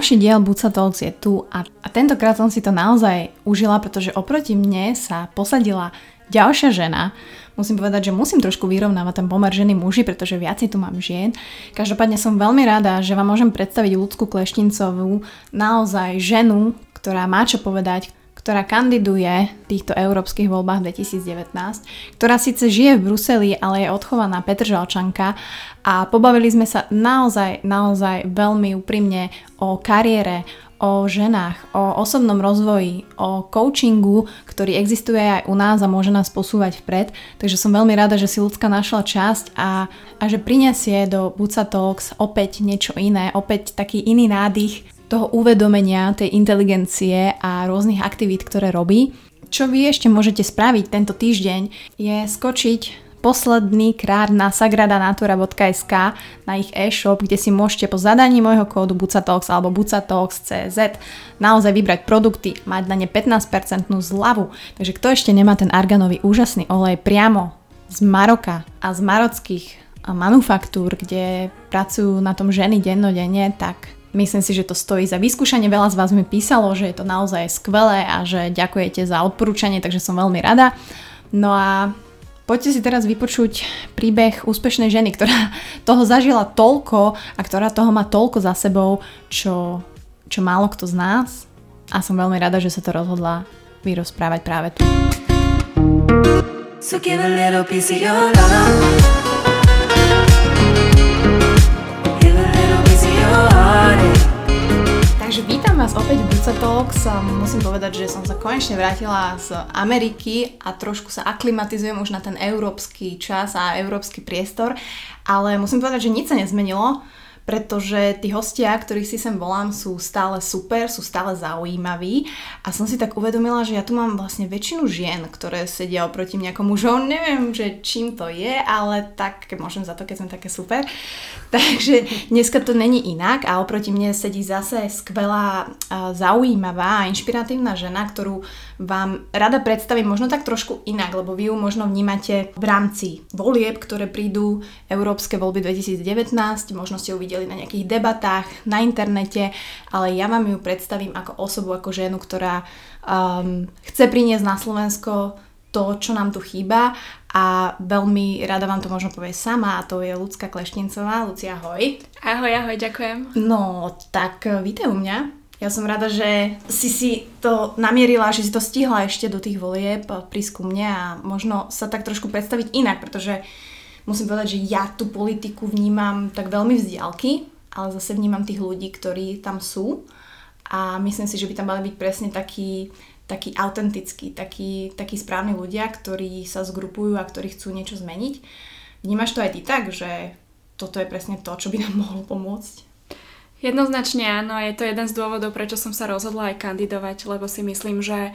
Ďalší diel Buca Talks je tu a, a tentokrát som si to naozaj užila, pretože oproti mne sa posadila ďalšia žena. Musím povedať, že musím trošku vyrovnávať ten pomer ženy muži, pretože viacej tu mám žien. Každopádne som veľmi rada, že vám môžem predstaviť ľudskú Kleštincovú, naozaj ženu, ktorá má čo povedať, ktorá kandiduje v týchto európskych voľbách 2019, ktorá síce žije v Bruseli, ale je odchovaná Petržalčanka a pobavili sme sa naozaj, naozaj veľmi úprimne o kariére, o ženách, o osobnom rozvoji, o coachingu, ktorý existuje aj u nás a môže nás posúvať vpred. Takže som veľmi rada, že si ľudská našla časť a, a že prinesie do Buca Talks opäť niečo iné, opäť taký iný nádych toho uvedomenia, tej inteligencie a rôznych aktivít, ktoré robí. Čo vy ešte môžete spraviť tento týždeň je skočiť posledný krát na sagradanatura.sk na ich e-shop, kde si môžete po zadaní môjho kódu Bucatalks alebo Bucatalks.cz naozaj vybrať produkty, mať na ne 15% zľavu. Takže kto ešte nemá ten arganový úžasný olej priamo z Maroka a z marockých manufaktúr, kde pracujú na tom ženy dennodenne, tak Myslím si, že to stojí za vyskúšanie. Veľa z vás mi písalo, že je to naozaj skvelé a že ďakujete za odporúčanie, takže som veľmi rada. No a poďte si teraz vypočuť príbeh úspešnej ženy, ktorá toho zažila toľko a ktorá toho má toľko za sebou, čo, čo málo kto z nás. A som veľmi rada, že sa to rozhodla vyrozprávať práve tu. So give a little piece of your love. Takže vítam vás opäť v Buca. Musím povedať, že som sa konečne vrátila z Ameriky a trošku sa aklimatizujem už na ten európsky čas a európsky priestor, ale musím povedať, že nič sa nezmenilo pretože tí hostia, ktorých si sem volám, sú stále super, sú stále zaujímaví a som si tak uvedomila, že ja tu mám vlastne väčšinu žien, ktoré sedia oproti mňa ako mužov. Neviem, že čím to je, ale tak môžem za to, keď sme také super. Takže dneska to není inak a oproti mne sedí zase skvelá, zaujímavá a inšpiratívna žena, ktorú vám rada predstavím možno tak trošku inak, lebo vy ju možno vnímate v rámci volieb, ktoré prídu, Európske voľby 2019, možno ste ju videli na nejakých debatách, na internete, ale ja vám ju predstavím ako osobu, ako ženu, ktorá um, chce priniesť na Slovensko to, čo nám tu chýba a veľmi rada vám to možno povie sama a to je Lucka Kleštincová. Lucia, ahoj. Ahoj, ahoj, ďakujem. No, tak vítaj u mňa. Ja som rada, že si si to namierila, že si to stihla ešte do tých volieb prísť ku mne a možno sa tak trošku predstaviť inak, pretože musím povedať, že ja tú politiku vnímam tak veľmi vzdialky, ale zase vnímam tých ľudí, ktorí tam sú a myslím si, že by tam mali byť presne takí, takí autentickí, takí, takí správni ľudia, ktorí sa zgrupujú a ktorí chcú niečo zmeniť. Vnímaš to aj ty tak, že toto je presne to, čo by nám mohlo pomôcť? Jednoznačne áno, je to jeden z dôvodov, prečo som sa rozhodla aj kandidovať, lebo si myslím, že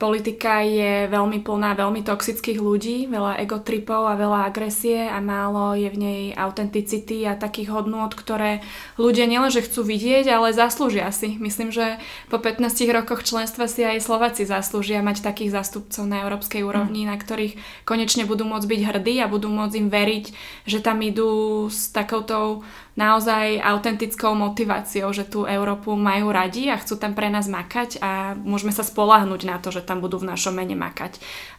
Politika je veľmi plná veľmi toxických ľudí, veľa egotripov a veľa agresie a málo je v nej autenticity a takých hodnôt, ktoré ľudia nielenže chcú vidieť, ale zaslúžia si. Myslím, že po 15 rokoch členstva si aj Slováci zaslúžia mať takých zástupcov na európskej úrovni, mm. na ktorých konečne budú môcť byť hrdí a budú môcť im veriť, že tam idú s takoutou naozaj autentickou motiváciou, že tú Európu majú radi a chcú tam pre nás makať a môžeme sa spolahnuť na to, že tam budú v našom mene makať.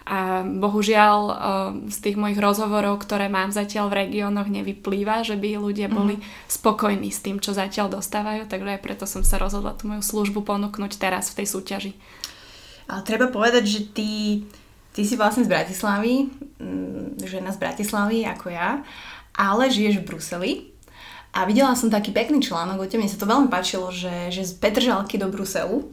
A bohužiaľ eh, z tých mojich rozhovorov, ktoré mám zatiaľ v regiónoch, nevyplýva, že by ľudia mhm. boli spokojní s tým, čo zatiaľ dostávajú, takže aj preto som sa rozhodla tú moju službu ponúknuť teraz v tej súťaži. Ale treba povedať, že ty, ty si vlastne z Bratislavy, mm, žena z Bratislavy ako ja, ale žiješ v Bruseli a videla som taký pekný článok o tebe, mne sa to veľmi páčilo, že, že z Petržalky do Bruselu.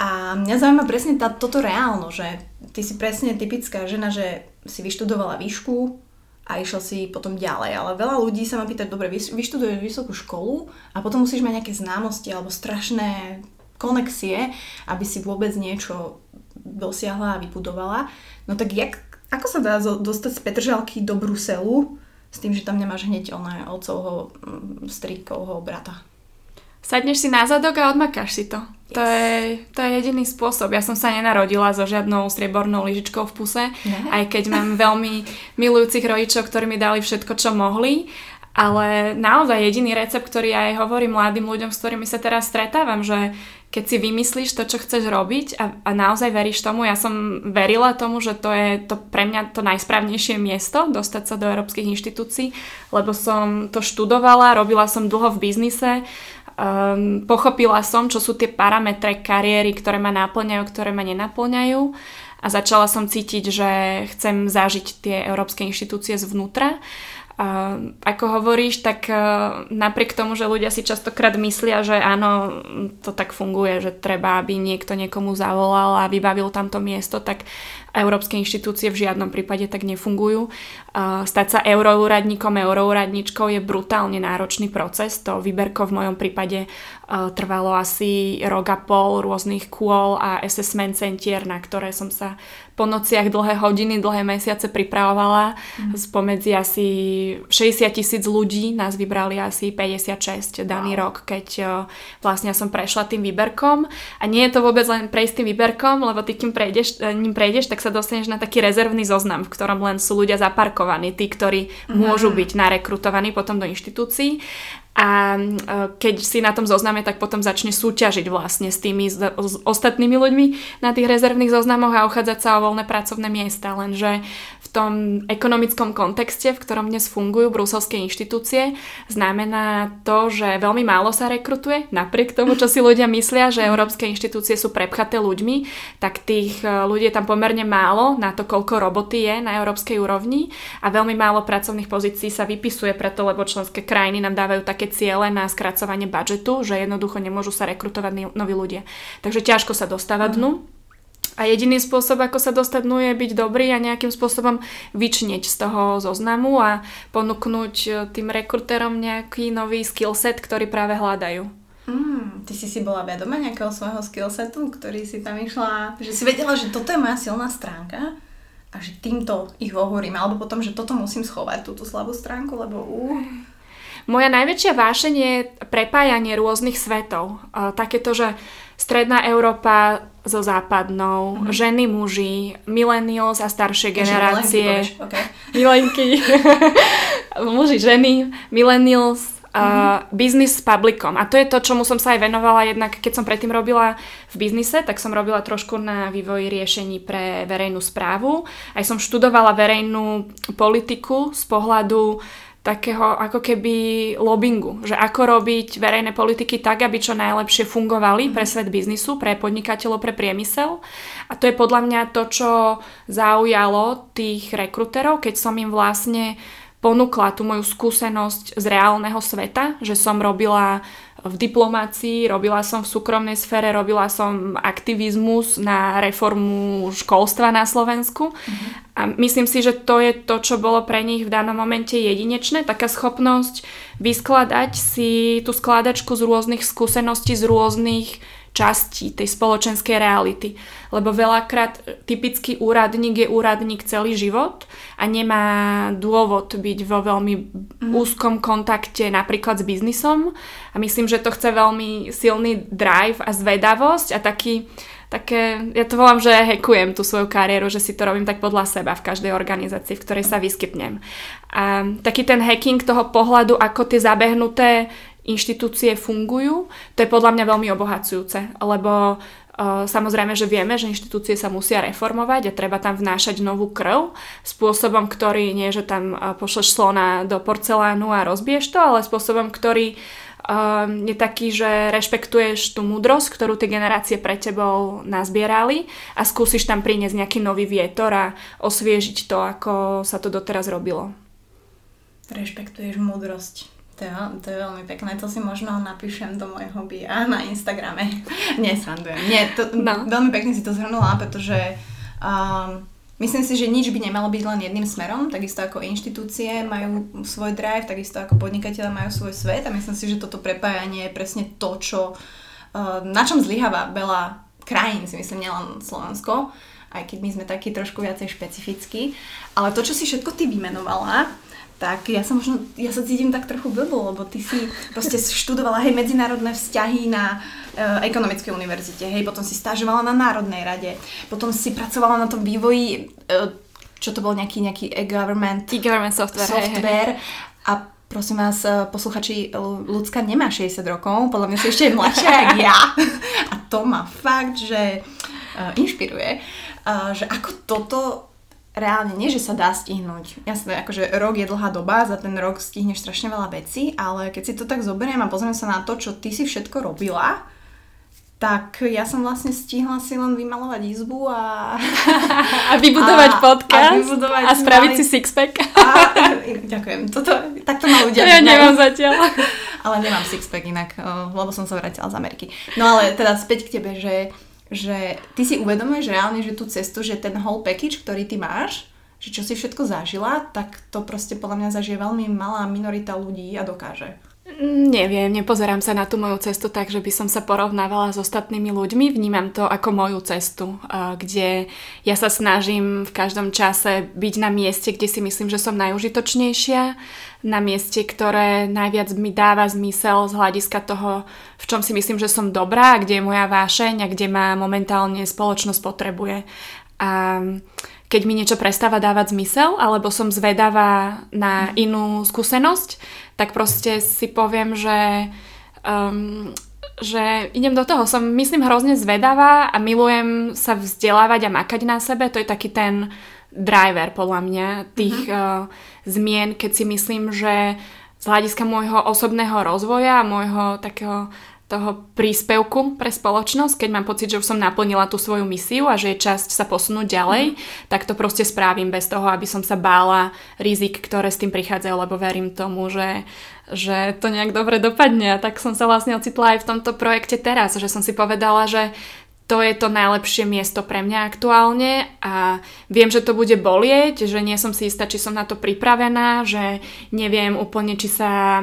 A mňa zaujíma presne tá, toto reálno, že ty si presne typická žena, že si vyštudovala výšku a išiel si potom ďalej. Ale veľa ľudí sa ma pýta, dobre, vyštuduješ vysokú školu a potom musíš mať nejaké známosti alebo strašné konexie, aby si vôbec niečo dosiahla a vybudovala. No tak jak, ako sa dá dostať z Petržalky do Bruselu s tým, že tam nemáš hneď oné otcovho, mm, strikovho brata. Sadneš si na zadok a odmakáš si to. Yes. To, je, to je jediný spôsob. Ja som sa nenarodila so žiadnou striebornou lyžičkou v puse, yeah. aj keď mám veľmi milujúcich rodičov, ktorí mi dali všetko, čo mohli Ale naozaj jediný recept, ktorý ja aj hovorím mladým ľuďom, s ktorými sa teraz stretávam, že keď si vymyslíš to, čo chceš robiť a, a naozaj veríš tomu, ja som verila tomu, že to je to pre mňa to najsprávnejšie miesto, dostať sa do európskych inštitúcií, lebo som to študovala, robila som dlho v biznise, um, pochopila som, čo sú tie parametre kariéry, ktoré ma náplňajú, ktoré ma nenaplňajú a začala som cítiť, že chcem zažiť tie európske inštitúcie zvnútra a ako hovoríš, tak e, napriek tomu, že ľudia si častokrát myslia, že áno, to tak funguje, že treba, aby niekto niekomu zavolal a vybavil tamto miesto, tak Európske inštitúcie v žiadnom prípade tak nefungujú. Stať sa euroúradníkom, euroúradničkou je brutálne náročný proces. To výberko v mojom prípade trvalo asi rok a pol rôznych kôl a assessment centier, na ktoré som sa po nociach dlhé hodiny, dlhé mesiace pripravovala. Mm. Spomedzi asi 60 tisíc ľudí nás vybrali asi 56 daný wow. rok, keď vlastne som prešla tým výberkom. A nie je to vôbec len prejsť tým výberkom, lebo ty kým prejdeš, e, ním prejdeš, tak sa dostaneš na taký rezervný zoznam, v ktorom len sú ľudia zaparkovaní, tí, ktorí mm. môžu byť narekrutovaní potom do inštitúcií. A e, keď si na tom zozname, tak potom začne súťažiť vlastne s tými s, ostatnými ľuďmi na tých rezervných zoznamoch a uchádzať sa o voľné pracovné miesta. Lenže tom ekonomickom kontexte, v ktorom dnes fungujú bruselské inštitúcie, znamená to, že veľmi málo sa rekrutuje, napriek tomu, čo si ľudia myslia, že európske inštitúcie sú prepchaté ľuďmi, tak tých e, ľudí je tam pomerne málo na to, koľko roboty je na európskej úrovni a veľmi málo pracovných pozícií sa vypisuje preto, lebo členské krajiny nám dávajú také ciele na skracovanie budžetu, že jednoducho nemôžu sa rekrutovať noví ľudia. Takže ťažko sa dostávať dnu. A jediný spôsob, ako sa dostať dnu, je byť dobrý a nejakým spôsobom vyčnieť z toho zoznamu a ponúknuť e, tým rekrutérom nejaký nový skillset, ktorý práve hľadajú. Mm, ty si si bola vedomá nejakého svojho skillsetu, ktorý si tam išla, že si vedela, že toto je moja silná stránka a že týmto ich ohorím, alebo potom, že toto musím schovať, túto slabú stránku, lebo uh. Moja najväčšia vášeň je prepájanie rôznych svetov. Uh, takéto, že Stredná Európa so západnou, mm-hmm. ženy, muži, millennials a staršie generácie. Okay. Milenky. muži, ženy, millennials, mm-hmm. business s publikom. A to je to, čomu som sa aj venovala jednak, keď som predtým robila v biznise, tak som robila trošku na vývoji riešení pre verejnú správu. Aj som študovala verejnú politiku z pohľadu takého ako keby lobbingu, že ako robiť verejné politiky tak, aby čo najlepšie fungovali pre svet biznisu, pre podnikateľov, pre priemysel. A to je podľa mňa to, čo zaujalo tých rekruterov, keď som im vlastne ponúkla tú moju skúsenosť z reálneho sveta, že som robila v diplomácii, robila som v súkromnej sfére, robila som aktivizmus na reformu školstva na Slovensku. Mm-hmm. A myslím si, že to je to, čo bolo pre nich v danom momente jedinečné, taká schopnosť vyskladať si tú skladačku z rôznych skúseností, z rôznych časti tej spoločenskej reality. Lebo veľakrát typický úradník je úradník celý život a nemá dôvod byť vo veľmi mm. úzkom kontakte napríklad s biznisom. A myslím, že to chce veľmi silný drive a zvedavosť a taký také, ja to volám, že hekujem tú svoju kariéru, že si to robím tak podľa seba v každej organizácii, v ktorej sa vyskytnem. A taký ten hacking toho pohľadu, ako tie zabehnuté inštitúcie fungujú, to je podľa mňa veľmi obohacujúce, lebo uh, samozrejme, že vieme, že inštitúcie sa musia reformovať a treba tam vnášať novú krv spôsobom, ktorý nie, že tam uh, pošleš slona do porcelánu a rozbiješ to, ale spôsobom, ktorý uh, je taký, že rešpektuješ tú múdrosť, ktorú tie generácie pre tebou nazbierali a skúsiš tam priniesť nejaký nový vietor a osviežiť to, ako sa to doteraz robilo. Rešpektuješ múdrosť. To je, to je veľmi pekné, to si možno napíšem do môjho bia na Instagrame. Nie, srandujem. Nie, to, no. veľmi pekne si to zhrnula, pretože um, myslím si, že nič by nemalo byť len jedným smerom, takisto ako inštitúcie majú svoj drive, takisto ako podnikateľe majú svoj svet a myslím si, že toto prepájanie je presne to, čo, uh, na čom zlyháva veľa krajín, si myslím, nielen Slovensko, aj keď my sme takí trošku viacej špecifickí. Ale to, čo si všetko ty vymenovala, tak ja sa možno, ja sa cítim tak trochu blbo, lebo ty si proste študovala hej medzinárodné vzťahy na e, ekonomickej univerzite, hej, potom si stážovala na Národnej rade, potom si pracovala na tom vývoji, e, čo to bol nejaký, nejaký e-government, e-government software, software hej, hej. a prosím vás, eh, posluchači, ľudská nemá 60 rokov, podľa mňa si ešte je mladšia ako ja. A to ma fakt, že uh, inšpiruje, uh, že ako toto reálne nie, že sa dá stihnúť. Jasné, akože rok je dlhá doba, za ten rok stihneš strašne veľa vecí, ale keď si to tak zoberiem a pozriem sa na to, čo ty si všetko robila, tak ja som vlastne stihla si len vymalovať izbu a... A vybudovať a, podcast a, vybudovať a spraviť mali... si sixpack. A, ďakujem, toto, takto ma ľudia Ja nemám zatiaľ. Ale nemám sixpack inak, lebo som sa vrátila z Ameriky. No ale teda späť k tebe, že, že ty si uvedomuješ reálne, že tú cestu, že ten whole package, ktorý ty máš, že čo si všetko zažila, tak to proste podľa mňa zažije veľmi malá minorita ľudí a dokáže. Neviem, nepozerám sa na tú moju cestu tak, že by som sa porovnávala s ostatnými ľuďmi. Vnímam to ako moju cestu, kde ja sa snažím v každom čase byť na mieste, kde si myslím, že som najužitočnejšia, na mieste, ktoré najviac mi dáva zmysel z hľadiska toho, v čom si myslím, že som dobrá, kde je moja vášeň a kde ma momentálne spoločnosť potrebuje. A keď mi niečo prestáva dávať zmysel, alebo som zvedavá na inú skúsenosť, tak proste si poviem, že, um, že idem do toho. Som, myslím, hrozne zvedavá a milujem sa vzdelávať a makať na sebe. To je taký ten driver, podľa mňa, tých mm-hmm. uh, zmien, keď si myslím, že z hľadiska môjho osobného rozvoja a môjho takého toho príspevku pre spoločnosť, keď mám pocit, že už som naplnila tú svoju misiu a že je časť sa posunúť ďalej, mm. tak to proste spravím bez toho, aby som sa bála rizik, ktoré s tým prichádzajú, lebo verím tomu, že, že to nejak dobre dopadne. A tak som sa vlastne ocitla aj v tomto projekte teraz, že som si povedala, že to je to najlepšie miesto pre mňa aktuálne a viem, že to bude bolieť, že nie som si istá, či som na to pripravená, že neviem úplne, či sa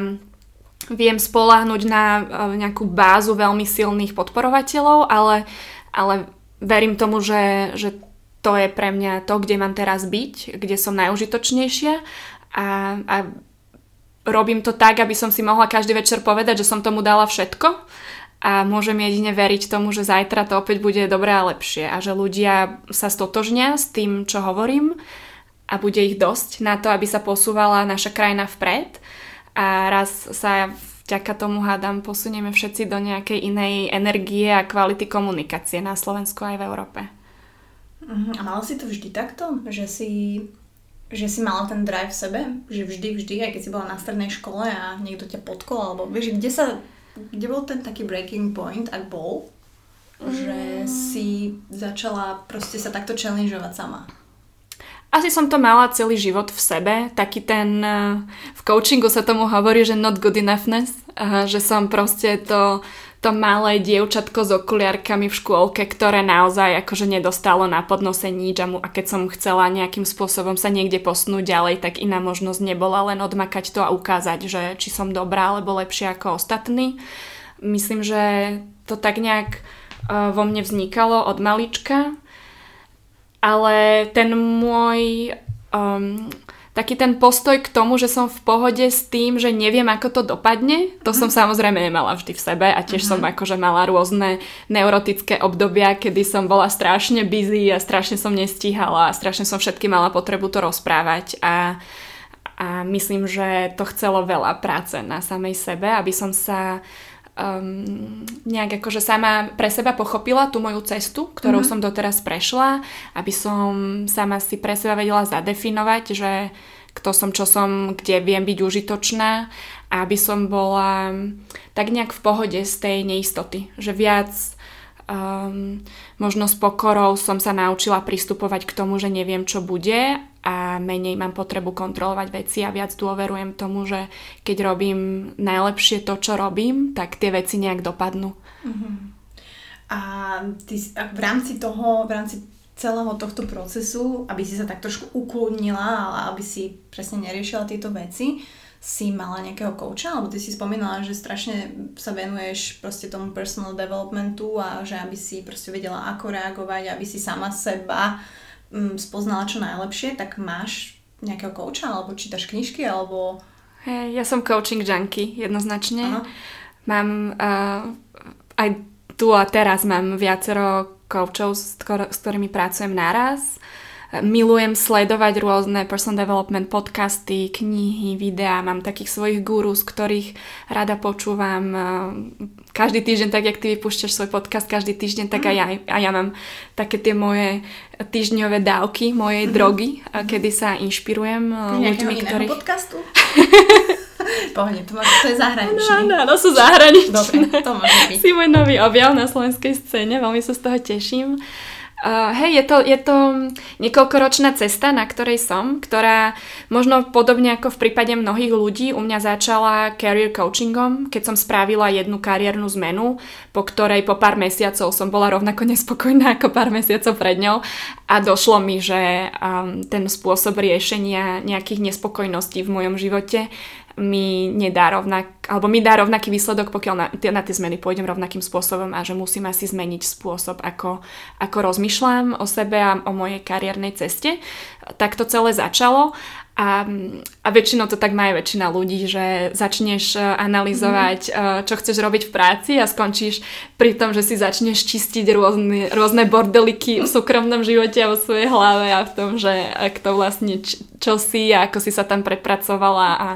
viem spolahnuť na eh, nejakú bázu veľmi silných podporovateľov, ale, ale verím tomu, že, že to je pre mňa to, kde mám teraz byť, kde som najužitočnejšia a, a robím to tak, aby som si mohla každý večer povedať, že som tomu dala všetko a môžem jedine veriť tomu, že zajtra to opäť bude dobré a lepšie a že ľudia sa stotožnia s tým, čo hovorím a bude ich dosť na to, aby sa posúvala naša krajina vpred a raz sa vďaka tomu hádam posunieme všetci do nejakej inej energie a kvality komunikácie na Slovensku aj v Európe. Uh-huh. A mala si to vždy takto? Že si, že si mala ten drive v sebe? Že vždy, vždy, aj keď si bola na strednej škole a niekto ťa potkol? Alebo vieš, kde sa, kde bol ten taký breaking point, ak bol? Že mm. si začala proste sa takto challengeovať sama? Asi som to mala celý život v sebe, taký ten, eh, v coachingu sa tomu hovorí, že not good enoughness, že som proste to, to malé dievčatko s okuliarkami v škôlke, ktoré naozaj akože nedostalo na podnose nič a, mu, a keď som chcela nejakým spôsobom sa niekde posnúť ďalej, tak iná možnosť nebola len odmakať to a ukázať, že či som dobrá alebo lepšia ako ostatní. Myslím, že to tak nejak uh, vo mne vznikalo od malička ale ten môj um, taký ten postoj k tomu, že som v pohode s tým, že neviem, ako to dopadne, to mm. som samozrejme nemala vždy v sebe a tiež mm. som akože mala rôzne neurotické obdobia, kedy som bola strašne busy a strašne som nestíhala a strašne som všetky mala potrebu to rozprávať a, a myslím, že to chcelo veľa práce na samej sebe, aby som sa um, nejak akože sama pre seba pochopila tú moju cestu, ktorou mm-hmm. som doteraz prešla, aby som sama si pre seba vedela zadefinovať, že kto som, čo som, kde viem byť užitočná a aby som bola tak nejak v pohode z tej neistoty, že viac um, možno s pokorou som sa naučila pristupovať k tomu, že neviem, čo bude a menej mám potrebu kontrolovať veci a viac dôverujem tomu, že keď robím najlepšie to, čo robím, tak tie veci nejak dopadnú. Uh-huh. A ty v rámci toho, v rámci celého tohto procesu, aby si sa tak trošku ukludnila a aby si presne neriešila tieto veci, si mala nejakého kouča, alebo ty si spomínala, že strašne sa venuješ proste tomu personal developmentu a že aby si proste vedela ako reagovať, aby si sama seba um, spoznala čo najlepšie, tak máš nejakého kouča, alebo čítaš knižky, alebo... Hey, ja som coaching junkie, jednoznačne. Ano. Mám uh, aj tu a teraz mám viacero koučov, s, s ktorými pracujem naraz milujem sledovať rôzne personal development podcasty, knihy, videá, mám takých svojich gurus, ktorých rada počúvam každý týždeň, tak jak ty vypúšťaš svoj podcast každý týždeň, tak aj ja, a ja mám také tie moje týždňové dávky mojej mm-hmm. drogy, kedy sa inšpirujem ľuďmi, ktorí... podcastu? Pohne, to, to je zahraničný. Áno, áno, sú zahraničné. Dobre, to môže byť. Si môj nový objav na slovenskej scéne, veľmi sa z toho teším. Uh, hej, je to, je to niekoľkoročná cesta, na ktorej som, ktorá možno podobne ako v prípade mnohých ľudí u mňa začala career coachingom, keď som spravila jednu kariérnu zmenu, po ktorej po pár mesiacov som bola rovnako nespokojná ako pár mesiacov pred ňou a došlo mi, že um, ten spôsob riešenia nejakých nespokojností v mojom živote mi nedá rovnak, alebo mi dá rovnaký výsledok, pokiaľ na, na tie zmeny pôjdem rovnakým spôsobom a že musím asi zmeniť spôsob, ako, ako rozmýšľam o sebe a o mojej kariérnej ceste. Tak to celé začalo a, a väčšinou to tak má aj väčšina ľudí, že začneš e, analyzovať, mm. čo chceš robiť v práci a skončíš pri tom, že si začneš čistiť rôzne, rôzne bordeliky v súkromnom živote a vo svojej hlave a v tom, že kto vlastne čo si a ako si sa tam prepracovala a,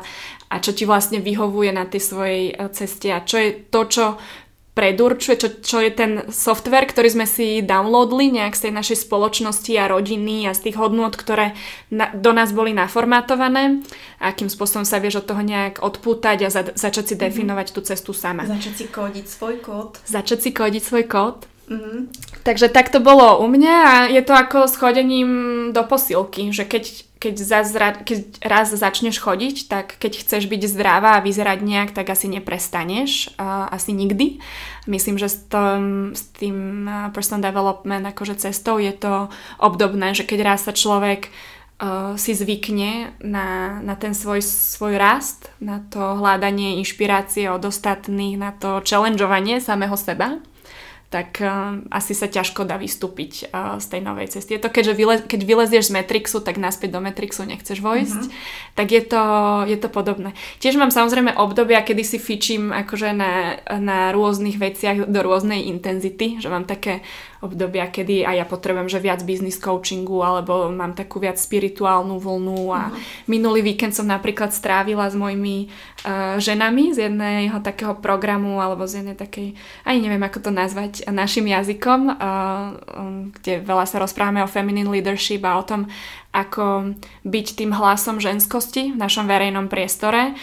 a čo ti vlastne vyhovuje na tej svojej e, ceste a čo je to, čo predurčuje, čo, čo je ten software, ktorý sme si downloadli nejak z tej našej spoločnosti a rodiny a z tých hodnôt, ktoré na, do nás boli naformátované akým spôsobom sa vieš od toho nejak odpútať a za, začať si mhm. definovať mm-hmm. tú cestu sama. Začať si kódiť svoj kód. Začať si kódiť svoj kód. Mm-hmm. Takže tak to bolo u mňa a je to ako s chodením do posilky, že keď keď, zazra, keď raz začneš chodiť, tak keď chceš byť zdravá a vyzerať nejak, tak asi neprestaneš. Uh, asi nikdy. Myslím, že s, tom, s tým personal development akože cestou je to obdobné, že keď raz sa človek uh, si zvykne na, na ten svoj, svoj rast, na to hľadanie inšpirácie od ostatných, na to challengeovanie samého seba, tak uh, asi sa ťažko dá vystúpiť uh, z tej novej cesty. Je to, keďže vyle, keď vylezieš z Matrixu, tak naspäť do Matrixu nechceš vojsť, mm-hmm. tak je to, je to podobné. Tiež mám samozrejme obdobia, kedy si fičím akože na, na rôznych veciach do rôznej intenzity, že mám také obdobia, kedy aj ja potrebujem, že viac business coachingu alebo mám takú viac spirituálnu vlnu a uh-huh. minulý víkend som napríklad strávila s mojimi uh, ženami z jedného takého programu alebo z jednej takej, aj neviem ako to nazvať našim jazykom, uh, um, kde veľa sa rozprávame o feminine leadership a o tom, ako byť tým hlasom ženskosti v našom verejnom priestore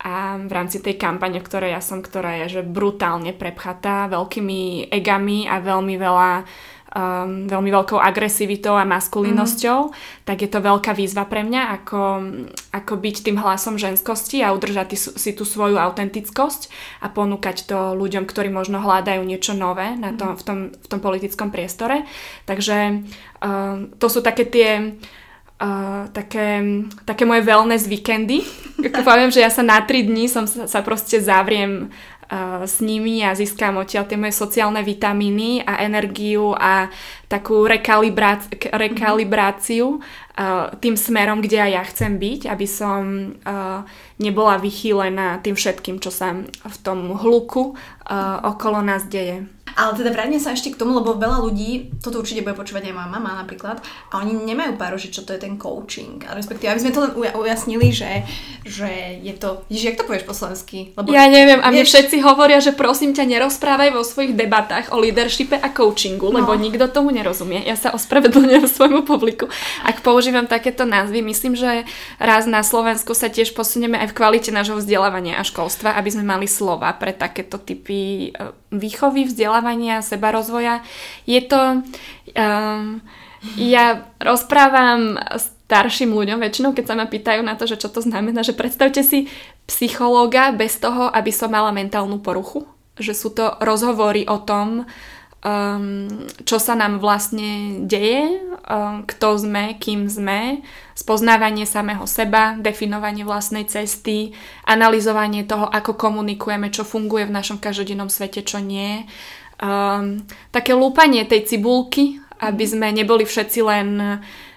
a v rámci tej kampane, v ktorej ja som, ktorá je že brutálne prepchatá veľkými egami a veľmi veľa um, veľmi veľkou agresivitou a maskulinnosťou, mm. tak je to veľká výzva pre mňa, ako, ako byť tým hlasom ženskosti a udržať si tú svoju autentickosť a ponúkať to ľuďom, ktorí možno hľadajú niečo nové na to, mm. v, tom, v tom politickom priestore. Takže um, to sú také tie uh, také, také moje wellness víkendy. Poviem, že ja sa na 3 dní som sa, sa proste zavriem uh, s nimi a získam odtiaľ tie moje sociálne vitamíny a energiu a takú rekalibráci- rekalibráciu uh, tým smerom, kde aj ja chcem byť, aby som uh, nebola vychýlená tým všetkým, čo sa v tom hluku uh, okolo nás deje. Ale teda vráťme sa ešte k tomu, lebo veľa ľudí, toto určite bude počúvať aj moja mama napríklad, a oni nemajú páru, že čo to je ten coaching. A respektíve, aby sme to len ujasnili, že, že je to... Ježiš, jak to povieš po slovensky? Lebo, ja neviem, a mne vieš... všetci hovoria, že prosím ťa, nerozprávaj vo svojich debatách o leadershipe a coachingu, no. lebo nikto tomu nerozumie. Ja sa ospravedlňujem svojmu publiku. Ak používam takéto názvy, myslím, že raz na Slovensku sa tiež posunieme aj v kvalite nášho vzdelávania a školstva, aby sme mali slova pre takéto typy e, výchovy, vzdelávania, sebarozvoja. Je to... Um, ja rozprávam starším ľuďom väčšinou, keď sa ma pýtajú na to, že čo to znamená, že predstavte si psychológa bez toho, aby som mala mentálnu poruchu. Že sú to rozhovory o tom, um, čo sa nám vlastne deje, um, kto sme, kým sme, spoznávanie samého seba, definovanie vlastnej cesty, analyzovanie toho, ako komunikujeme, čo funguje v našom každodennom svete, čo nie. Um, také lúpanie tej cibulky, aby mhm. sme neboli všetci len Uh,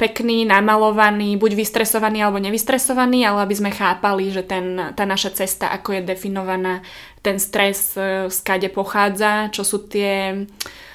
pekný, namalovaný, buď vystresovaný alebo nevystresovaný, ale aby sme chápali, že ten, tá naša cesta, ako je definovaná, ten stres, uh, skade pochádza, čo sú tie uh,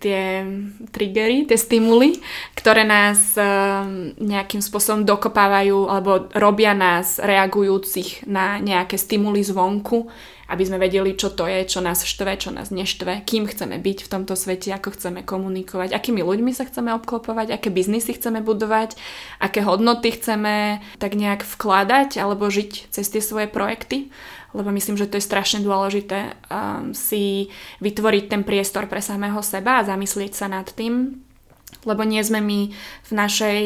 tie triggery, tie stimuly, ktoré nás uh, nejakým spôsobom dokopávajú alebo robia nás reagujúcich na nejaké stimuly zvonku, aby sme vedeli, čo to je, čo nás štve, čo nás neštve, kým chceme byť v tomto svete, ako chceme komunikovať, akými ľuďmi sa chceme obklopovať, aké biznisy chceme budovať, aké hodnoty chceme tak nejak vkladať alebo žiť cez tie svoje projekty lebo myslím, že to je strašne dôležité um, si vytvoriť ten priestor pre samého seba a zamyslieť sa nad tým, lebo nie sme my v našej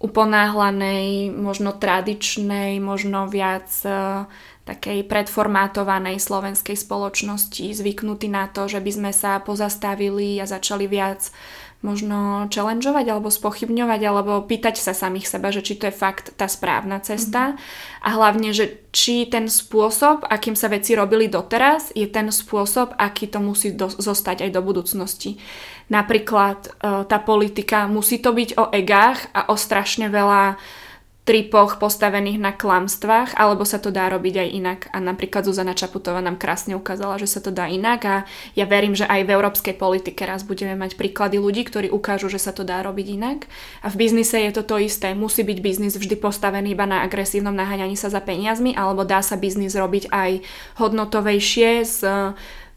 uponáhlanej, možno tradičnej, možno viac uh, takej predformátovanej slovenskej spoločnosti zvyknutí na to, že by sme sa pozastavili a začali viac možno challengeovať alebo spochybňovať alebo pýtať sa samých seba, že či to je fakt tá správna cesta mm. a hlavne, že či ten spôsob, akým sa veci robili doteraz, je ten spôsob, aký to musí do, zostať aj do budúcnosti. Napríklad e, tá politika musí to byť o egách a o strašne veľa tripoch postavených na klamstvách, alebo sa to dá robiť aj inak. A napríklad Zuzana Čaputová nám krásne ukázala, že sa to dá inak a ja verím, že aj v európskej politike raz budeme mať príklady ľudí, ktorí ukážu, že sa to dá robiť inak. A v biznise je to to isté. Musí byť biznis vždy postavený iba na agresívnom naháňaní sa za peniazmi, alebo dá sa biznis robiť aj hodnotovejšie s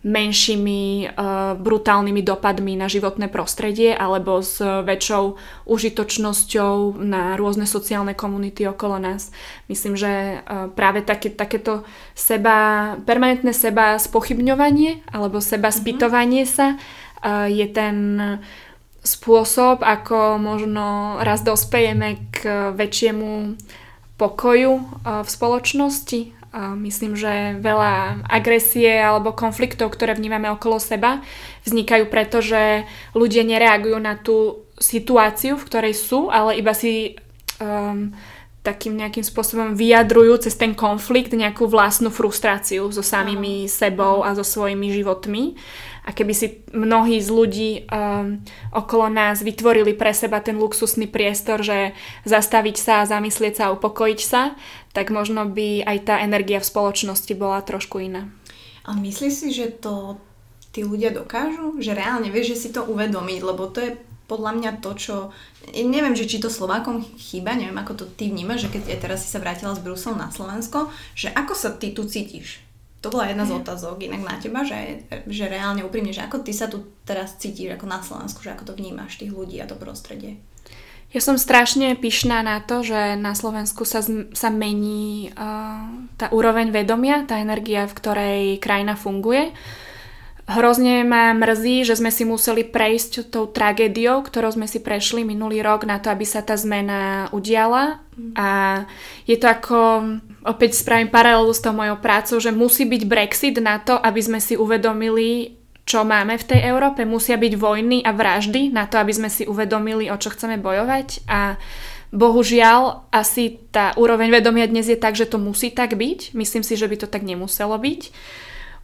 menšími uh, brutálnymi dopadmi na životné prostredie alebo s väčšou užitočnosťou na rôzne sociálne komunity okolo nás. Myslím, že uh, práve také, takéto seba, permanentné seba spochybňovanie alebo seba mhm. spýtovanie sa uh, je ten spôsob, ako možno raz dospejeme k väčšiemu pokoju v spoločnosti myslím, že veľa agresie alebo konfliktov, ktoré vnímame okolo seba, vznikajú preto, že ľudia nereagujú na tú situáciu, v ktorej sú, ale iba si um, takým nejakým spôsobom vyjadrujú cez ten konflikt nejakú vlastnú frustráciu so samými sebou a so svojimi životmi. A keby si mnohí z ľudí um, okolo nás vytvorili pre seba ten luxusný priestor, že zastaviť sa, zamyslieť sa a upokojiť sa, tak možno by aj tá energia v spoločnosti bola trošku iná. A myslíš si, že to tí ľudia dokážu? Že reálne vieš, že si to uvedomiť, lebo to je podľa mňa to, čo... Neviem, že či to Slovákom chýba, neviem, ako to ty vnímaš, že keď aj teraz si sa vrátila z Brusel na Slovensko, že ako sa ty tu cítiš? To bola jedna z otázok inak na teba, že, že reálne úprimne, že ako ty sa tu teraz cítiš ako na Slovensku, že ako to vnímaš tých ľudí a to prostredie? Ja som strašne pyšná na to, že na Slovensku sa, sa mení uh, tá úroveň vedomia, tá energia, v ktorej krajina funguje. Hrozne ma mrzí, že sme si museli prejsť tou tragédiou, ktorou sme si prešli minulý rok na to, aby sa tá zmena udiala. A je to ako, opäť spravím paralelu s tou mojou prácou, že musí byť Brexit na to, aby sme si uvedomili, čo máme v tej Európe. Musia byť vojny a vraždy na to, aby sme si uvedomili, o čo chceme bojovať. A bohužiaľ, asi tá úroveň vedomia dnes je tak, že to musí tak byť. Myslím si, že by to tak nemuselo byť.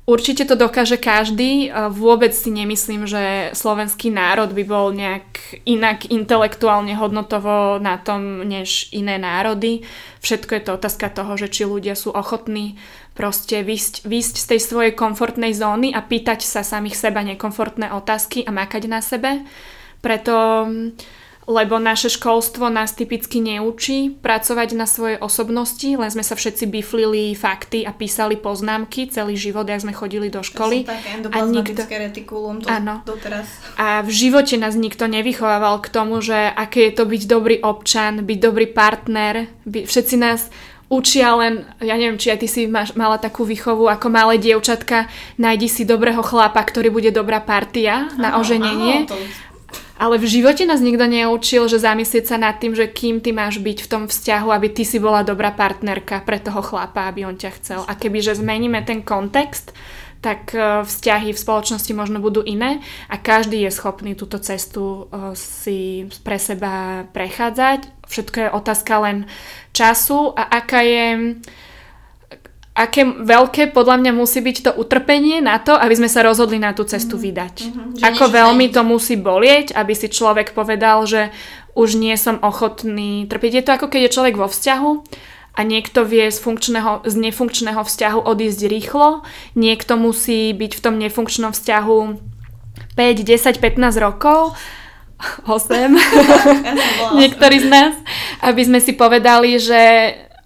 Určite to dokáže každý. Vôbec si nemyslím, že slovenský národ by bol nejak inak intelektuálne hodnotovo na tom, než iné národy. Všetko je to otázka toho, že či ľudia sú ochotní proste vysť, vysť z tej svojej komfortnej zóny a pýtať sa samých seba nekomfortné otázky a makať na sebe. Preto lebo naše školstvo nás typicky neučí pracovať na svojej osobnosti, len sme sa všetci biflili fakty a písali poznámky celý život, ak sme chodili do školy. a nikto... retikulum to, Áno. doteraz. A v živote nás nikto nevychovával k tomu, že aké je to byť dobrý občan, byť dobrý partner. By... Všetci nás učia len, ja neviem, či aj ty si máš, mala takú výchovu ako malé dievčatka, nájdi si dobrého chlapa, ktorý bude dobrá partia na oženenie. Áno, to ale v živote nás nikto neučil, že zamyslieť sa nad tým, že kým ty máš byť v tom vzťahu, aby ty si bola dobrá partnerka pre toho chlapa, aby on ťa chcel. A keby, že zmeníme ten kontext, tak e, vzťahy v spoločnosti možno budú iné a každý je schopný túto cestu e, si pre seba prechádzať. Všetko je otázka len času a aká je aké veľké podľa mňa musí byť to utrpenie na to, aby sme sa rozhodli na tú cestu mm-hmm. vydať. Mm-hmm. Ako veľmi to musí bolieť, aby si človek povedal, že už nie som ochotný trpieť. Je to ako keď je človek vo vzťahu a niekto vie z, funkčného, z nefunkčného vzťahu odísť rýchlo, niekto musí byť v tom nefunkčnom vzťahu 5, 10, 15 rokov, 8, niektorí z nás, aby sme si povedali, že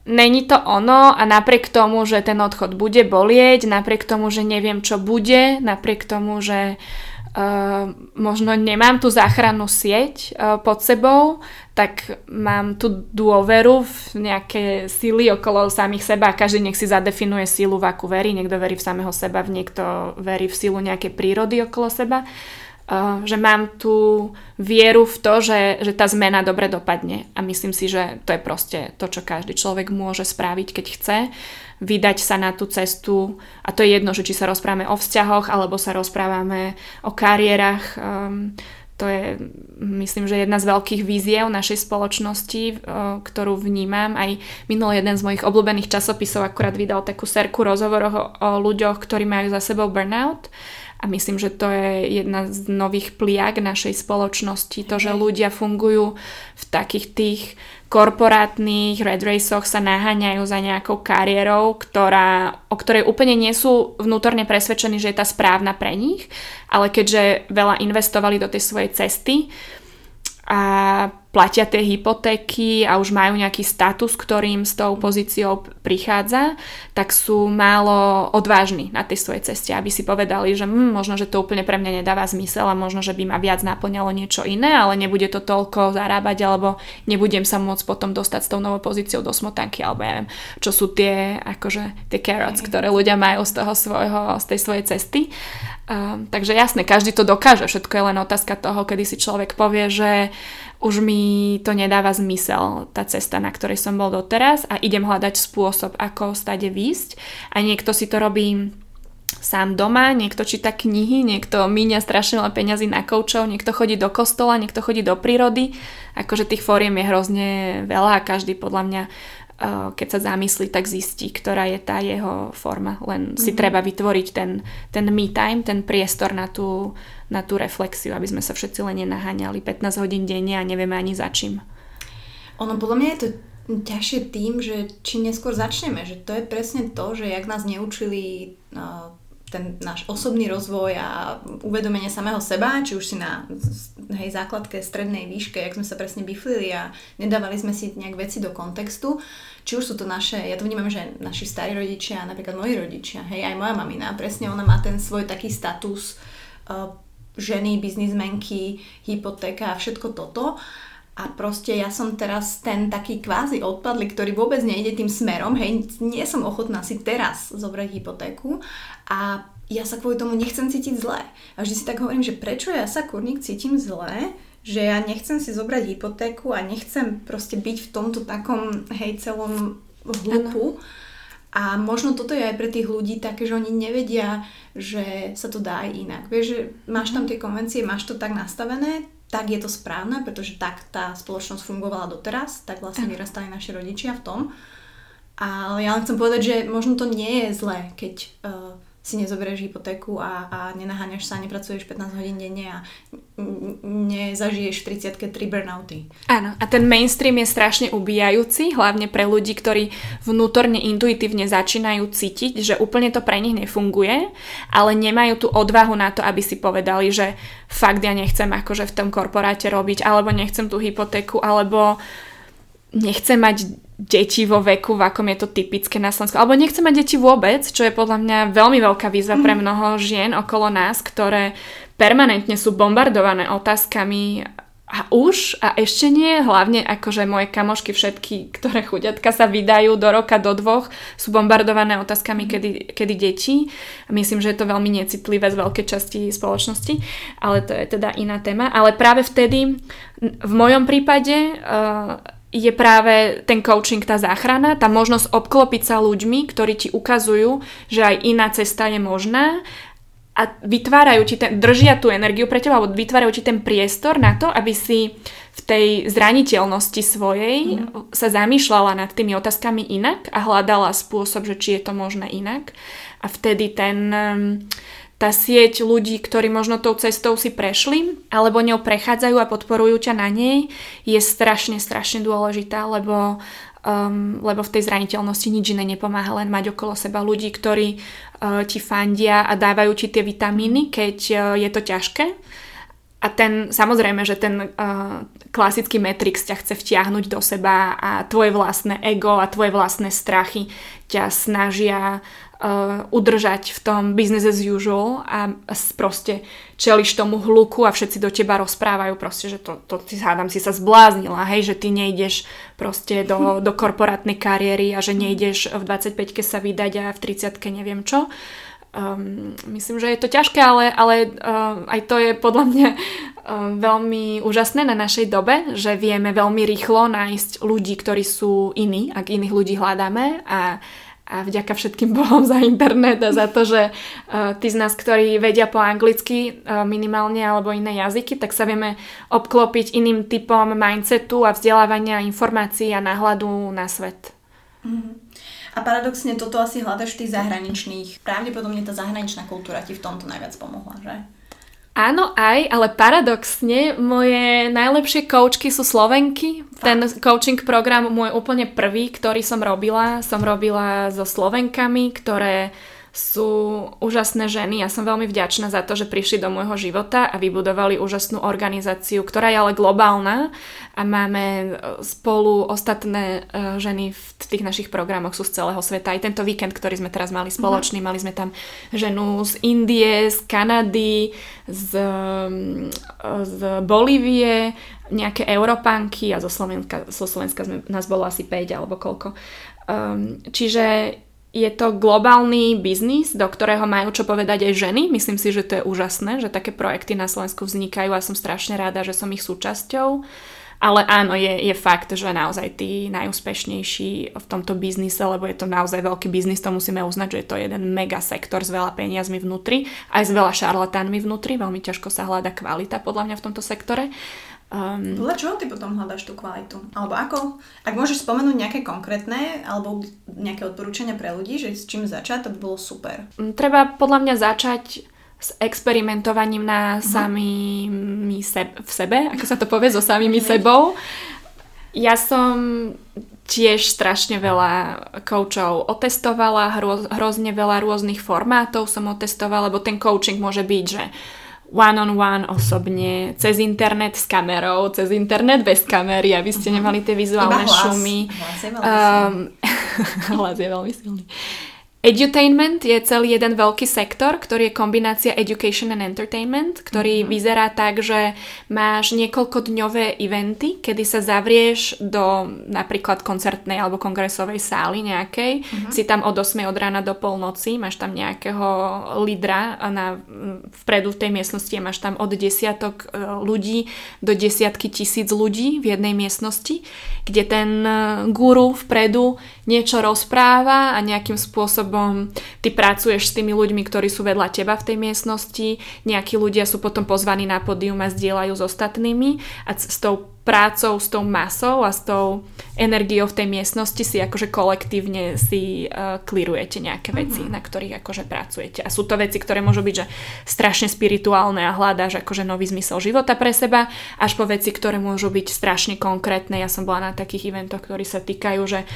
není to ono a napriek tomu, že ten odchod bude bolieť, napriek tomu, že neviem, čo bude, napriek tomu, že uh, možno nemám tú záchrannú sieť uh, pod sebou, tak mám tú dôveru v nejaké síly okolo samých seba každý nech si zadefinuje sílu, v akú verí. Niekto verí v samého seba, niekto verí v sílu nejakej prírody okolo seba. Uh, že mám tú vieru v to, že, že tá zmena dobre dopadne. A myslím si, že to je proste to, čo každý človek môže spraviť, keď chce. Vydať sa na tú cestu a to je jedno, že či sa rozprávame o vzťahoch alebo sa rozprávame o kariérach. Um, to je, myslím, že jedna z veľkých víziev našej spoločnosti, eh, ktorú vnímam. Aj minulý jeden z mojich obľúbených časopisov akurát vydal takú serku rozhovorov o ľuďoch, ktorí majú za sebou burnout a myslím, že to je jedna z nových pliak našej spoločnosti, to, že ľudia fungujú v takých tých korporátnych red raceoch sa naháňajú za nejakou kariérou, ktorá, o ktorej úplne nie sú vnútorne presvedčení, že je tá správna pre nich, ale keďže veľa investovali do tej svojej cesty, a platia tie hypotéky a už majú nejaký status, ktorým s tou pozíciou prichádza, tak sú málo odvážni na tej svojej ceste, aby si povedali, že hm, možno, že to úplne pre mňa nedáva zmysel a možno, že by ma viac naplňalo niečo iné, ale nebude to toľko zarábať alebo nebudem sa môcť potom dostať s tou novou pozíciou do smotanky alebo ja neviem, čo sú tie, akože, tie carrots, ktoré ľudia majú z toho svojho, z tej svojej cesty. Um, takže jasne, každý to dokáže, všetko je len otázka toho, kedy si človek povie, že už mi to nedáva zmysel, tá cesta, na ktorej som bol doteraz a idem hľadať spôsob, ako stade výsť. A niekto si to robí sám doma, niekto číta knihy, niekto míňa strašne veľa peňazí na koučov, niekto chodí do kostola, niekto chodí do prírody. Akože tých fóriem je hrozne veľa a každý podľa mňa keď sa zamyslí, tak zistí, ktorá je tá jeho forma. Len mm-hmm. si mhm. treba vytvoriť ten, ten me time, ten priestor na tú, na tú reflexiu, aby sme sa všetci len nenaháňali 15 hodín denne a nevieme ani za čím. Ono podľa mňa je to ťažšie tým, že či neskôr začneme, že to je presne to, že jak nás neučili uh, ten náš osobný rozvoj a uvedomenie samého seba, či už si na hej, základke strednej výške, jak sme sa presne biflili a nedávali sme si nejak veci do kontextu, či už sú to naše, ja to vnímam, že naši starí rodičia, napríklad moji rodičia, hej, aj moja mamina, presne ona má ten svoj taký status uh, ženy, biznismenky, hypotéka a všetko toto. A proste ja som teraz ten taký kvázi odpadli, ktorý vôbec nejde tým smerom, hej, nie som ochotná si teraz zobrať hypotéku a ja sa kvôli tomu nechcem cítiť zle. A vždy si tak hovorím, že prečo ja sa kurník cítim zle, že ja nechcem si zobrať hypotéku a nechcem proste byť v tomto takom, hej, celom hlupu. A možno toto je aj pre tých ľudí také, že oni nevedia, že sa to dá aj inak. Vieš, že máš tam mhm. tie konvencie, máš to tak nastavené, tak je to správne, pretože tak tá spoločnosť fungovala doteraz, tak vlastne vyrastali naši rodičia v tom. Ale ja len chcem povedať, že možno to nie je zlé, keď uh, si nezoberieš hypotéku a, a nenaháňaš sa, nepracuješ 15 hodín denne a nezažiješ v 30 tri burnouty. Áno, a ten mainstream je strašne ubíjajúci, hlavne pre ľudí, ktorí vnútorne intuitívne začínajú cítiť, že úplne to pre nich nefunguje, ale nemajú tú odvahu na to, aby si povedali, že fakt ja nechcem akože v tom korporáte robiť, alebo nechcem tú hypotéku, alebo nechcem mať deti vo veku, v akom je to typické na Slovensku. Alebo nechcem mať deti vôbec, čo je podľa mňa veľmi veľká výzva pre mhm. mnoho žien okolo nás, ktoré permanentne sú bombardované otázkami a už a ešte nie, hlavne akože moje kamošky všetky, ktoré chuďatka sa vydajú do roka, do dvoch, sú bombardované otázkami, mhm. kedy, kedy deti. Myslím, že je to veľmi necitlivé z veľkej časti spoločnosti, ale to je teda iná téma. Ale práve vtedy, v mojom prípade, uh, je práve ten coaching tá záchrana, tá možnosť obklopiť sa ľuďmi, ktorí ti ukazujú, že aj iná cesta je možná a vytvárajú ti ten, držia tú energiu pre teba, alebo vytvárajú ti ten priestor na to, aby si v tej zraniteľnosti svojej mm. sa zamýšľala nad tými otázkami inak a hľadala spôsob, že či je to možné inak. A vtedy ten, tá sieť ľudí, ktorí možno tou cestou si prešli, alebo ňou prechádzajú a podporujú ťa na nej, je strašne, strašne dôležitá, lebo, um, lebo v tej zraniteľnosti nič iné nepomáha, len mať okolo seba ľudí, ktorí uh, ti fandia a dávajú ti tie vitamíny, keď uh, je to ťažké. A ten, samozrejme, že ten uh, klasický Matrix ťa chce vtiahnuť do seba a tvoje vlastné ego a tvoje vlastné strachy ťa snažia uh, udržať v tom business as usual a proste čeliš tomu hluku a všetci do teba rozprávajú proste, že to, to ty hádam si sa zbláznila, hej, že ty nejdeš proste do, do korporátnej kariéry a že nejdeš v 25-ke sa vydať a v 30-ke neviem čo. Um, myslím, že je to ťažké, ale, ale uh, aj to je podľa mňa uh, veľmi úžasné na našej dobe, že vieme veľmi rýchlo nájsť ľudí, ktorí sú iní, ak iných ľudí hľadáme a a vďaka všetkým bohom za internet a za to, že uh, tí z nás, ktorí vedia po anglicky uh, minimálne alebo iné jazyky, tak sa vieme obklopiť iným typom mindsetu a vzdelávania informácií a náhľadu na svet. Mm-hmm. A paradoxne toto asi hľadaš v tých zahraničných. Pravdepodobne tá zahraničná kultúra ti v tomto najviac pomohla, že? Áno, aj, ale paradoxne moje najlepšie koučky sú Slovenky. Fakt. Ten coaching program môj úplne prvý, ktorý som robila, som robila so Slovenkami, ktoré sú úžasné ženy. Ja som veľmi vďačná za to, že prišli do môjho života a vybudovali úžasnú organizáciu, ktorá je ale globálna a máme e, spolu ostatné e, ženy v tých našich programoch sú z celého sveta. Aj tento víkend, ktorý sme teraz mali spoločný, mali sme tam ženu z Indie, z Kanady, z, e, z Bolívie, nejaké Európanky a zo Slovenska, zo Slovenska sme, nás bolo asi 5 alebo koľko. Um, čiže je to globálny biznis, do ktorého majú čo povedať aj ženy. Myslím si, že to je úžasné, že také projekty na Slovensku vznikajú a som strašne rada, že som ich súčasťou. Ale áno, je, je fakt, že naozaj tí najúspešnejší v tomto biznise, lebo je to naozaj veľký biznis, to musíme uznať, že je to jeden mega sektor s veľa peniazmi vnútri, aj s veľa šarlatánmi vnútri, veľmi ťažko sa hľada kvalita podľa mňa v tomto sektore. Um, Podľa čoho ty potom hľadaš tú kvalitu? Alebo ako? Ak môžeš spomenúť nejaké konkrétne alebo nejaké odporúčania pre ľudí, že s čím začať, to by bolo super. Mm, treba podľa mňa začať s experimentovaním na uh-huh. samými se- v sebe, ako sa to povie, so samými sebou. Ja som tiež strašne veľa koučov otestovala, hro- hrozne veľa rôznych formátov som otestovala, lebo ten coaching môže byť, že one-on-one osobne, cez internet s kamerou, cez internet bez kamery, aby ste mhm. nemali tie vizuálne hlas. šumy. Hlas je veľmi um, hlas je veľmi silný. Edutainment je celý jeden veľký sektor, ktorý je kombinácia education and entertainment, ktorý mm-hmm. vyzerá tak, že máš niekoľkodňové eventy, kedy sa zavrieš do napríklad koncertnej alebo kongresovej sály nejakej, mm-hmm. si tam od 8 od rána do polnoci, máš tam nejakého lídra na, vpredu v tej miestnosti a máš tam od desiatok e, ľudí do desiatky tisíc ľudí v jednej miestnosti, kde ten e, guru vpredu niečo rozpráva a nejakým spôsobom ty pracuješ s tými ľuďmi, ktorí sú vedľa teba v tej miestnosti, nejakí ľudia sú potom pozvaní na pódium a zdieľajú s ostatnými a s tou prácou, s tou masou a s tou energiou v tej miestnosti si akože kolektívne si uh, klirujete nejaké veci, uh-huh. na ktorých akože pracujete. A sú to veci, ktoré môžu byť že strašne spirituálne a hľadáš akože nový zmysel života pre seba, až po veci, ktoré môžu byť strašne konkrétne. Ja som bola na takých eventoch, ktorí sa týkajú, že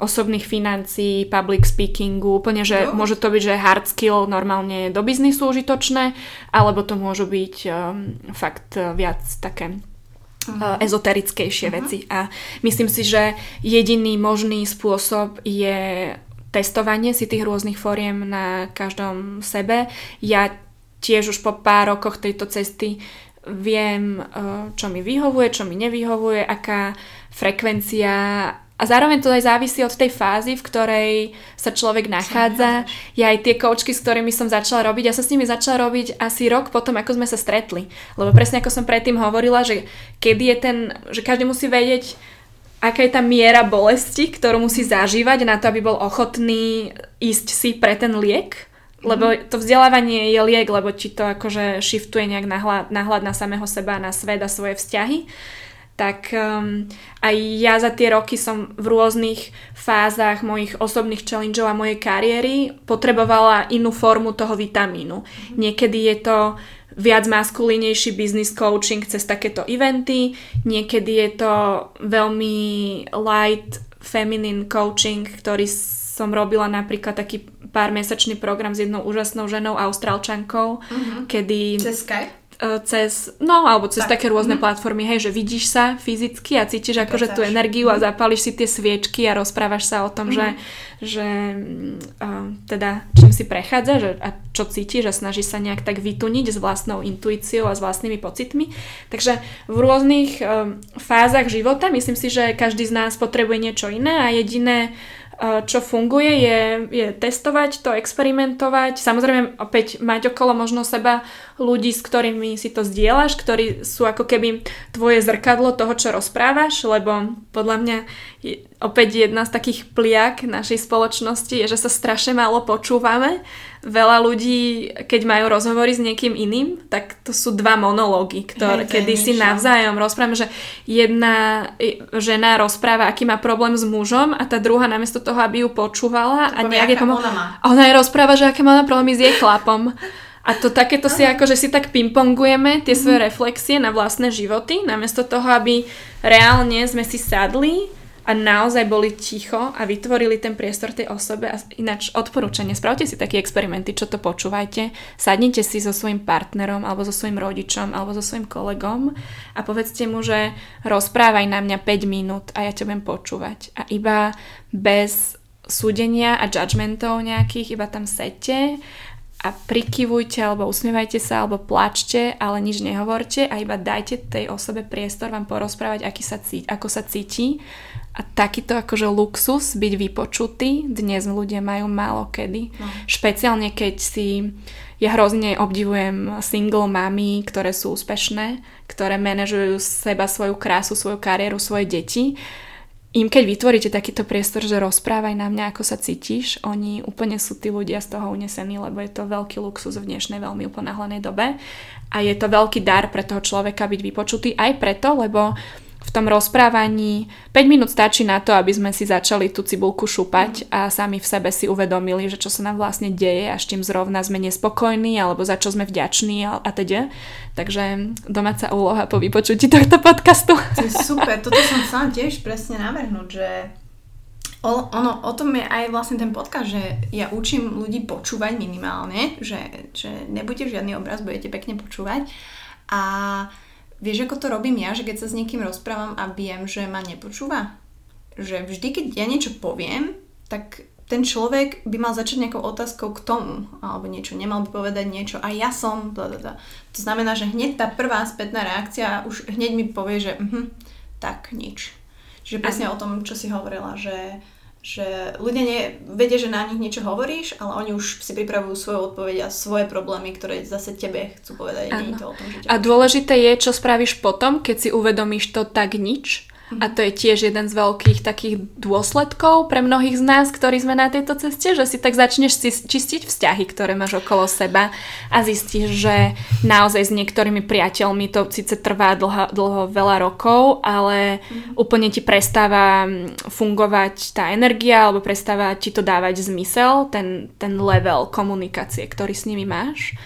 osobných financií, public speakingu, úplne, že no. môže to byť, že hard skill normálne do biznisu užitočné, alebo to môžu byť um, fakt uh, viac také uh, ezoterickejšie uh-huh. veci. A myslím si, že jediný možný spôsob je testovanie si tých rôznych fóriem na každom sebe. Ja tiež už po pár rokoch tejto cesty viem, uh, čo mi vyhovuje, čo mi nevyhovuje, aká frekvencia a zároveň to aj závisí od tej fázy, v ktorej sa človek nachádza. Ja aj tie koučky, s ktorými som začala robiť, ja som s nimi začala robiť asi rok potom, ako sme sa stretli. Lebo presne ako som predtým hovorila, že kedy je ten, že každý musí vedieť, aká je tá miera bolesti, ktorú musí zažívať na to, aby bol ochotný ísť si pre ten liek. Lebo mhm. to vzdelávanie je liek, lebo ti to akože shiftuje nejak nahľad na samého seba, na svet a svoje vzťahy. Tak um, aj ja za tie roky som v rôznych fázach mojich osobných challengeov a mojej kariéry potrebovala inú formu toho vitamínu. Mm-hmm. Niekedy je to viac maskulínejší business coaching cez takéto eventy, niekedy je to veľmi light feminine coaching, ktorý som robila napríklad taký pár mesačný program s jednou úžasnou ženou austrálčankou, mm-hmm. kedy... Cez Skype? E, cez, no alebo cez tak. také rôzne mm. platformy, hej, že vidíš sa fyzicky a cítiš akože tú energiu a mhm. zapališ si tie sviečky a rozprávaš sa o tom, mm. že, že uh, teda čím si prechádza že, a čo cítiš a snažíš sa nejak tak vytuniť s vlastnou intuíciou a s vlastnými pocitmi. Takže v rôznych um, fázach života myslím si, že každý z nás potrebuje niečo iné a jediné čo funguje, je, je testovať to, experimentovať. Samozrejme, opäť mať okolo možno seba ľudí, s ktorými si to zdieľaš, ktorí sú ako keby tvoje zrkadlo toho, čo rozprávaš, lebo podľa mňa opäť jedna z takých pliak našej spoločnosti je, že sa strašne málo počúvame veľa ľudí, keď majú rozhovory s niekým iným, tak to sú dva monológy, ktoré, Hej, kedy si navzájom rozprávame, že jedna žena rozpráva, aký má problém s mužom a tá druhá namiesto toho, aby ju počúvala to a nejak je pomo- ona má. Ona jej rozpráva, že aké má problémy s jej chlapom. A to takéto si ako, že si tak pingpongujeme tie svoje mhm. reflexie na vlastné životy, namiesto toho, aby reálne sme si sadli a naozaj boli ticho a vytvorili ten priestor tej osobe. A ináč odporúčanie, spravte si také experimenty, čo to počúvajte, sadnite si so svojím partnerom alebo so svojím rodičom alebo so svojím kolegom a povedzte mu, že rozprávaj na mňa 5 minút a ja ťa budem počúvať. A iba bez súdenia a judgmentov nejakých, iba tam sete a prikyvujte alebo usmievajte sa alebo plačte, ale nič nehovorte a iba dajte tej osobe priestor vám porozprávať, aký sa cíti, ako sa cíti a takýto akože luxus byť vypočutý dnes ľudia majú málo kedy. No. Špeciálne keď si ja hrozne obdivujem single mami, ktoré sú úspešné, ktoré manažujú seba, svoju krásu, svoju kariéru, svoje deti. Im keď vytvoríte takýto priestor, že rozprávaj na mňa, ako sa cítiš, oni úplne sú tí ľudia z toho unesení, lebo je to veľký luxus v dnešnej veľmi uponáhlenej dobe. A je to veľký dar pre toho človeka byť vypočutý aj preto, lebo tom rozprávaní 5 minút stačí na to, aby sme si začali tú cibulku šúpať a sami v sebe si uvedomili, že čo sa nám vlastne deje a s čím zrovna sme nespokojní alebo za čo sme vďační a, a teda. Takže domáca úloha po vypočutí tohto podcastu. To je super, toto som sa tiež presne navrhnúť, že o, ono, o tom je aj vlastne ten podcast, že ja učím ľudí počúvať minimálne, že, že nebudete žiadny obraz, budete pekne počúvať a Vieš, ako to robím ja, že keď sa s niekým rozprávam a viem, že ma nepočúva? Že vždy, keď ja niečo poviem, tak ten človek by mal začať nejakou otázkou k tomu, alebo niečo, nemal by povedať niečo a ja som, blablabla. To znamená, že hneď tá prvá spätná reakcia už hneď mi povie, že uh, tak nič. Čiže presne o tom, čo si hovorila, že že ľudia nie, vedia, že na nich niečo hovoríš, ale oni už si pripravujú svoju odpoveď a svoje problémy, ktoré zase tebe chcú povedať. Nie to o tom, že a dôležité je, čo spravíš potom, keď si uvedomíš to tak nič a to je tiež jeden z veľkých takých dôsledkov pre mnohých z nás, ktorí sme na tejto ceste, že si tak začneš čistiť vzťahy, ktoré máš okolo seba a zistíš, že naozaj s niektorými priateľmi to síce trvá dlho, dlho veľa rokov, ale mm. úplne ti prestáva fungovať tá energia alebo prestáva ti to dávať zmysel, ten, ten level komunikácie, ktorý s nimi máš.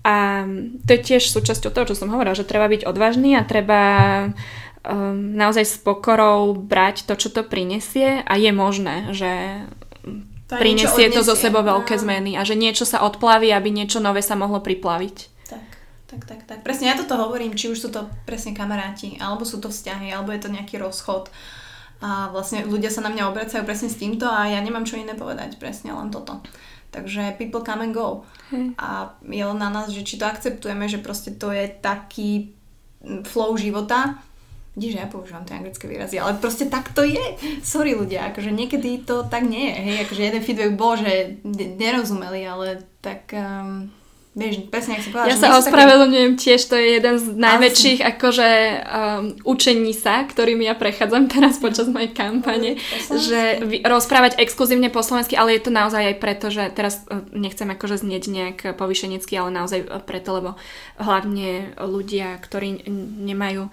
A to je tiež súčasťou toho, čo som hovorila, že treba byť odvážny a treba um, naozaj s pokorou brať to, čo to prinesie a je možné, že to prinesie to zo sebou veľké no. zmeny a že niečo sa odplaví, aby niečo nové sa mohlo priplaviť. Tak, tak, tak, tak. Presne ja toto hovorím, či už sú to presne kamaráti, alebo sú to vzťahy, alebo je to nejaký rozchod. A vlastne ľudia sa na mňa obracajú presne s týmto a ja nemám čo iné povedať, presne len toto. Takže people come and go. Hey. A je len na nás, že či to akceptujeme, že proste to je taký flow života, Vidíš, ja používam tie anglické výrazy, ale proste tak to je. Sorry ľudia, akože niekedy to tak nie je. Hej, akože jeden feedback bol, že nerozumeli, ale tak... Um, Vieš, presne, ak si povedala, ja sa ospravedlňujem také... tiež, to je jeden z najväčších Asi. akože um, učení sa, ktorými ja prechádzam teraz počas mojej kampane, že rozprávať exkluzívne po slovensky, ale je to naozaj aj preto, že teraz uh, nechcem akože znieť nejak povyšenecky, ale naozaj preto, lebo hlavne ľudia, ktorí nemajú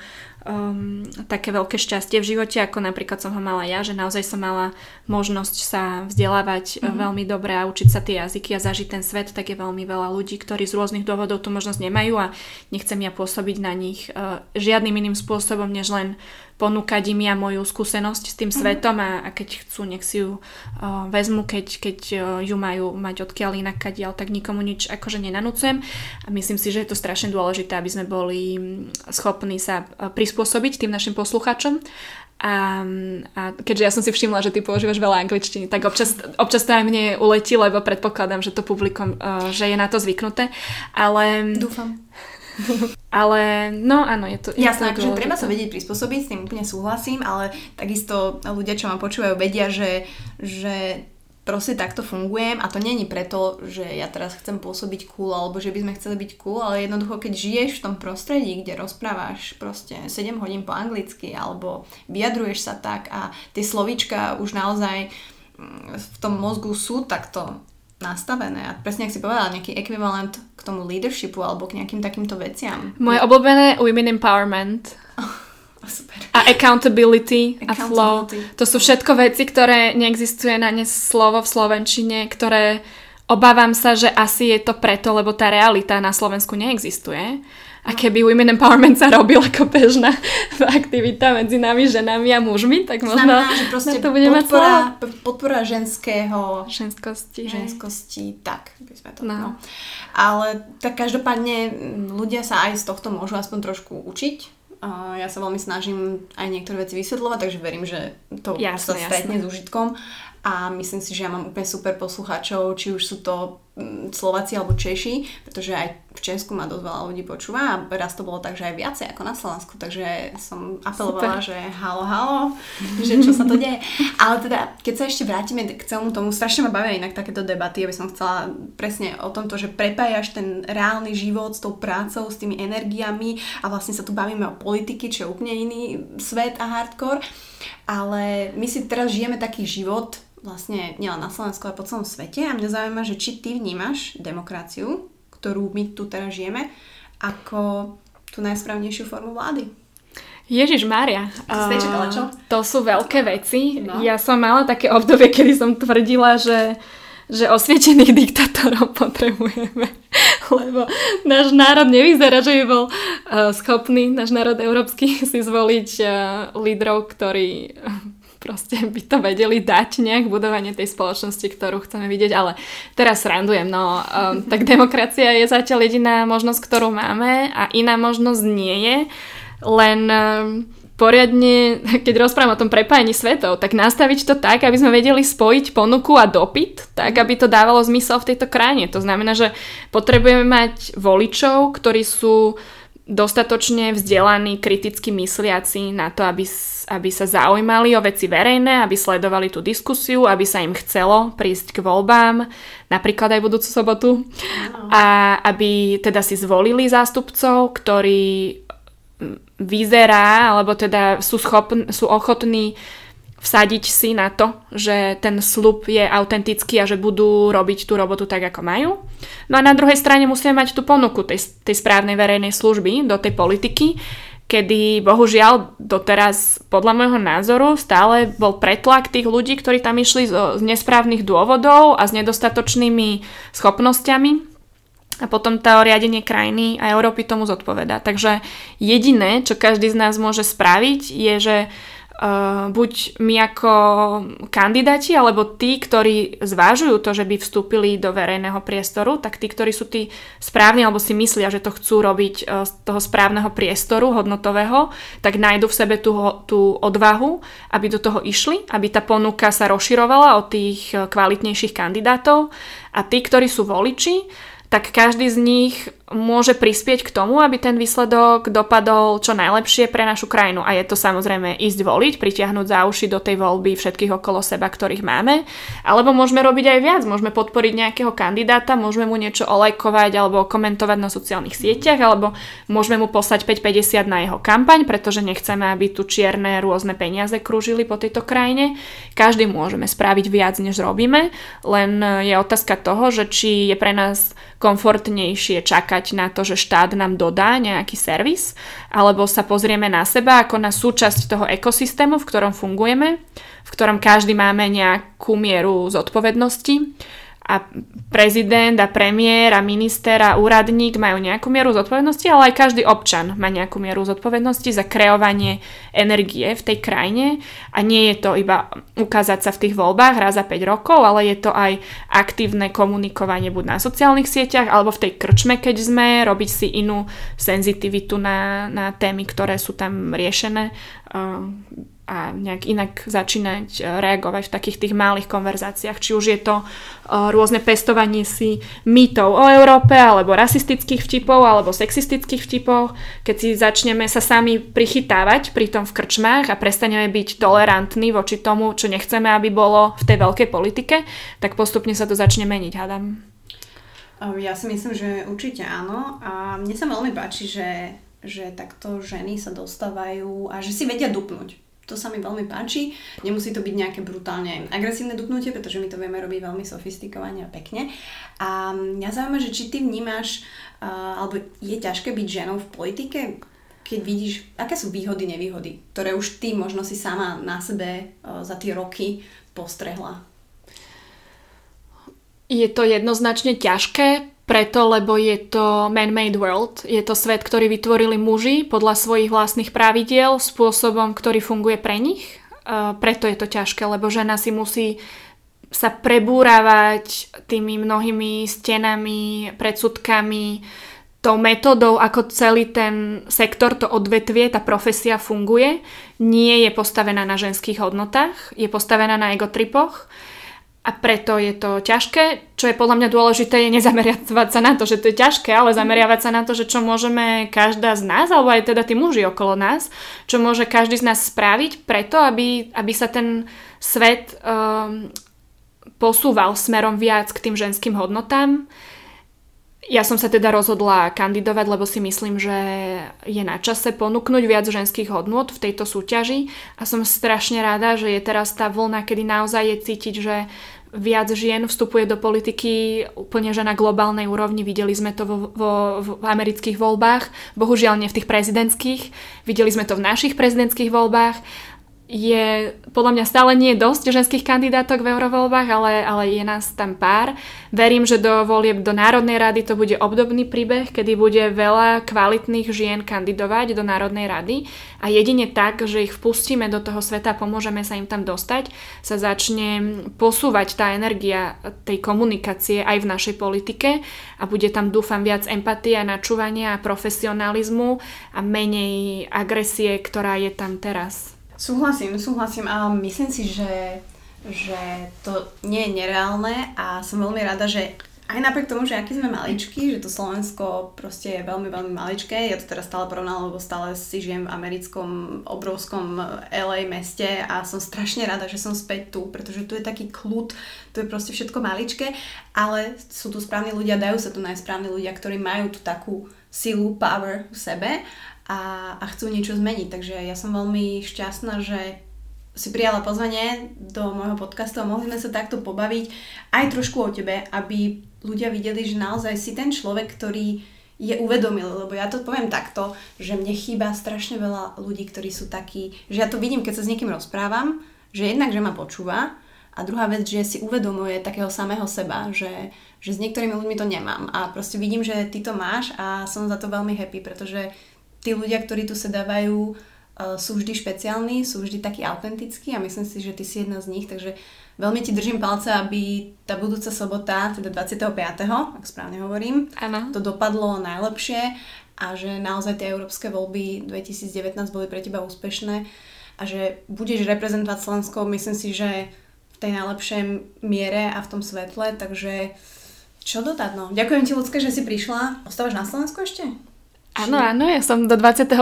um, také veľké šťastie v živote, ako napríklad som ho mala ja, že naozaj som mala možnosť sa vzdelávať mm-hmm. veľmi dobre a učiť sa tie jazyky a zažiť ten svet, tak je veľmi veľa ľudí, ktorí z rôznych dôvodov tú možnosť nemajú a nechcem ja pôsobiť na nich uh, žiadnym iným spôsobom, než len ponúkať im ja moju skúsenosť s tým mm-hmm. svetom a, a keď chcú, nech si ju uh, vezmu, keď, keď uh, ju majú mať odkiaľ inak kadiaľ, tak nikomu nič akože nenanúcujem a myslím si, že je to strašne dôležité, aby sme boli schopní sa uh, prispôsobiť tým našim posluchačom a, a keďže ja som si všimla, že ty používaš veľa angličtiny, tak občas, občas to aj mne uletí, lebo predpokladám, že to publikum, uh, že je na to zvyknuté. Ale... Dúfam. ale no áno, je to... Jasné, akože treba sa vedieť prispôsobiť, s tým úplne súhlasím, ale takisto ľudia, čo ma počúvajú, vedia, že, že proste takto fungujem a to není preto, že ja teraz chcem pôsobiť cool alebo že by sme chceli byť cool, ale jednoducho keď žiješ v tom prostredí, kde rozprávaš proste 7 hodín po anglicky alebo vyjadruješ sa tak a tie slovíčka už naozaj mm, v tom mozgu sú takto nastavené a presne ak si povedala, nejaký ekvivalent k tomu leadershipu alebo k nejakým takýmto veciam. Moje obľúbené women empowerment. Oh, super. A accountability, accountability a flow. To sú všetko veci, ktoré neexistuje na ne slovo v Slovenčine, ktoré obávam sa, že asi je to preto, lebo tá realita na Slovensku neexistuje. A keby Women Empowerment sa robil ako bežná aktivita medzi nami, ženami a mužmi, tak možno Znamená, že proste to bude podpora, mať podpora ženského ženskosti, ženskosti tak by sme to no. no. Ale tak každopádne ľudia sa aj z tohto môžu aspoň trošku učiť. Ja sa veľmi snažím aj niektoré veci vysvetľovať, takže verím, že to jasne, sa stretne jasne. s užitkom a myslím si, že ja mám úplne super poslucháčov, či už sú to Slováci alebo Češi, pretože aj v Česku ma dosť veľa ľudí počúva a raz to bolo tak, že aj viacej ako na Slovensku, takže som apelovala, Super. že halo, halo, že čo sa to deje. Ale teda, keď sa ešte vrátime k celému tomu, strašne ma bavia inak takéto debaty, aby som chcela presne o tomto, že prepájaš ten reálny život s tou prácou, s tými energiami a vlastne sa tu bavíme o politiky, čo je úplne iný svet a hardcore. Ale my si teraz žijeme taký život, vlastne nielen na Slovensku, ale po celom svete a mňa zaujíma, že či ty vnímaš demokraciu ktorú my tu teraz žijeme, ako tú najsprávnejšiu formu vlády. Ježiš Mária, uh, to sú veľké veci. No. Ja som mala také obdobie, kedy som tvrdila, že, že osvietených diktátorov potrebujeme. Lebo náš národ nevyzerá, že by bol uh, schopný, náš národ európsky, si zvoliť uh, lídrov, ktorí proste by to vedeli dať nejak budovanie tej spoločnosti, ktorú chceme vidieť, ale teraz randujem, no um, tak demokracia je zatiaľ jediná možnosť, ktorú máme a iná možnosť nie je, len um, poriadne, keď rozprávam o tom prepájení svetov, tak nastaviť to tak, aby sme vedeli spojiť ponuku a dopyt, tak aby to dávalo zmysel v tejto krajine. To znamená, že potrebujeme mať voličov, ktorí sú dostatočne vzdelaní, kriticky mysliaci na to, aby aby sa zaujímali o veci verejné, aby sledovali tú diskusiu, aby sa im chcelo prísť k voľbám, napríklad aj budúcu sobotu. A aby teda si zvolili zástupcov, ktorí vyzerá, alebo teda sú, schopn- sú ochotní vsadiť si na to, že ten slub je autentický a že budú robiť tú robotu tak, ako majú. No a na druhej strane musíme mať tú ponuku tej, tej správnej verejnej služby do tej politiky, kedy bohužiaľ doteraz podľa môjho názoru stále bol pretlak tých ľudí, ktorí tam išli z, z nesprávnych dôvodov a s nedostatočnými schopnosťami a potom tá riadenie krajiny a Európy tomu zodpoveda. Takže jediné, čo každý z nás môže spraviť, je, že buď my ako kandidáti, alebo tí, ktorí zvážujú to, že by vstúpili do verejného priestoru, tak tí, ktorí sú tí správni, alebo si myslia, že to chcú robiť uh, z toho správneho priestoru hodnotového, tak nájdu v sebe tú, tú odvahu, aby do toho išli, aby tá ponuka sa rozširovala od tých kvalitnejších kandidátov. A tí, ktorí sú voliči, tak každý z nich môže prispieť k tomu, aby ten výsledok dopadol čo najlepšie pre našu krajinu. A je to samozrejme ísť voliť, pritiahnuť za uši do tej voľby všetkých okolo seba, ktorých máme. Alebo môžeme robiť aj viac, môžeme podporiť nejakého kandidáta, môžeme mu niečo olajkovať alebo komentovať na sociálnych sieťach, alebo môžeme mu poslať 5,50 na jeho kampaň, pretože nechceme, aby tu čierne rôzne peniaze krúžili po tejto krajine. Každý môžeme spraviť viac, než robíme, len je otázka toho, že či je pre nás komfortnejšie čakať čakať na to, že štát nám dodá nejaký servis, alebo sa pozrieme na seba ako na súčasť toho ekosystému, v ktorom fungujeme, v ktorom každý máme nejakú mieru zodpovednosti a prezident a premiér a minister a úradník majú nejakú mieru zodpovednosti, ale aj každý občan má nejakú mieru zodpovednosti za kreovanie energie v tej krajine. A nie je to iba ukázať sa v tých voľbách raz za 5 rokov, ale je to aj aktívne komunikovanie buď na sociálnych sieťach alebo v tej krčme, keď sme, robiť si inú senzitivitu na, na témy, ktoré sú tam riešené a nejak inak začínať e, reagovať v takých tých malých konverzáciách. Či už je to e, rôzne pestovanie si mýtov o Európe, alebo rasistických vtipov, alebo sexistických vtipov. Keď si začneme sa sami prichytávať pri tom v krčmách a prestaneme byť tolerantní voči tomu, čo nechceme, aby bolo v tej veľkej politike, tak postupne sa to začne meniť, hádam. Ja si myslím, že určite áno. A mne sa veľmi páči, že, že takto ženy sa dostávajú a že si vedia dupnúť to sa mi veľmi páči. Nemusí to byť nejaké brutálne agresívne dupnutie, pretože my to vieme robiť veľmi sofistikovane a pekne. A mňa zaujíma, že či ty vnímaš, alebo je ťažké byť ženou v politike, keď vidíš, aké sú výhody, nevýhody, ktoré už ty možno si sama na sebe uh, za tie roky postrehla. Je to jednoznačne ťažké, preto, lebo je to man-made world. Je to svet, ktorý vytvorili muži podľa svojich vlastných pravidiel, spôsobom, ktorý funguje pre nich. Uh, preto je to ťažké, lebo žena si musí sa prebúravať tými mnohými stenami, predsudkami, tou metodou, ako celý ten sektor, to odvetvie, tá profesia funguje, nie je postavená na ženských hodnotách, je postavená na egotripoch a preto je to ťažké. Čo je podľa mňa dôležité, je nezameriavať sa na to, že to je ťažké, ale zameriavať sa na to, že čo môžeme každá z nás, alebo aj teda tí muži okolo nás, čo môže každý z nás spraviť preto, aby, aby sa ten svet um, posúval smerom viac k tým ženským hodnotám. Ja som sa teda rozhodla kandidovať, lebo si myslím, že je na čase ponúknuť viac ženských hodnot v tejto súťaži a som strašne rada, že je teraz tá vlna, kedy naozaj je cítiť, že viac žien vstupuje do politiky úplne že na globálnej úrovni. Videli sme to vo, vo, v amerických voľbách, bohužiaľ nie v tých prezidentských. Videli sme to v našich prezidentských voľbách je podľa mňa stále nie dosť ženských kandidátok v eurovoľbách, ale, ale je nás tam pár. Verím, že do volieb do Národnej rady to bude obdobný príbeh, kedy bude veľa kvalitných žien kandidovať do Národnej rady a jedine tak, že ich vpustíme do toho sveta a pomôžeme sa im tam dostať, sa začne posúvať tá energia tej komunikácie aj v našej politike a bude tam dúfam viac empatie načúvania a profesionalizmu a menej agresie, ktorá je tam teraz. Súhlasím, súhlasím a myslím si, že, že to nie je nereálne a som veľmi rada, že aj napriek tomu, že aký sme maličky, že to Slovensko proste je veľmi, veľmi maličké, ja to teraz stále porovnám, lebo stále si žijem v americkom obrovskom LA meste a som strašne rada, že som späť tu, pretože tu je taký kľud, tu je proste všetko maličké, ale sú tu správni ľudia, dajú sa tu najsprávni ľudia, ktorí majú tu takú silu, power v sebe a, a chcú niečo zmeniť. Takže ja som veľmi šťastná, že si prijala pozvanie do môjho podcastu a mohli sme sa takto pobaviť aj trošku o tebe, aby ľudia videli, že naozaj si ten človek, ktorý je uvedomil, lebo ja to poviem takto, že mne chýba strašne veľa ľudí, ktorí sú takí, že ja to vidím, keď sa s niekým rozprávam, že jednak, že ma počúva a druhá vec, že si uvedomuje takého samého seba, že, že s niektorými ľuďmi to nemám a proste vidím, že ty to máš a som za to veľmi happy, pretože tí ľudia, ktorí tu sedávajú, uh, sú vždy špeciálni, sú vždy takí autentickí a myslím si, že ty si jedna z nich, takže veľmi ti držím palce, aby tá budúca sobota, teda 25., ak správne hovorím, ano. to dopadlo najlepšie a že naozaj tie európske voľby 2019 boli pre teba úspešné a že budeš reprezentovať Slovensko, myslím si, že v tej najlepšej miere a v tom svetle, takže čo dodať, no. Ďakujem ti, Lucka, že si prišla. Ostávaš na Slovensku ešte? Áno, áno, ja som do 25.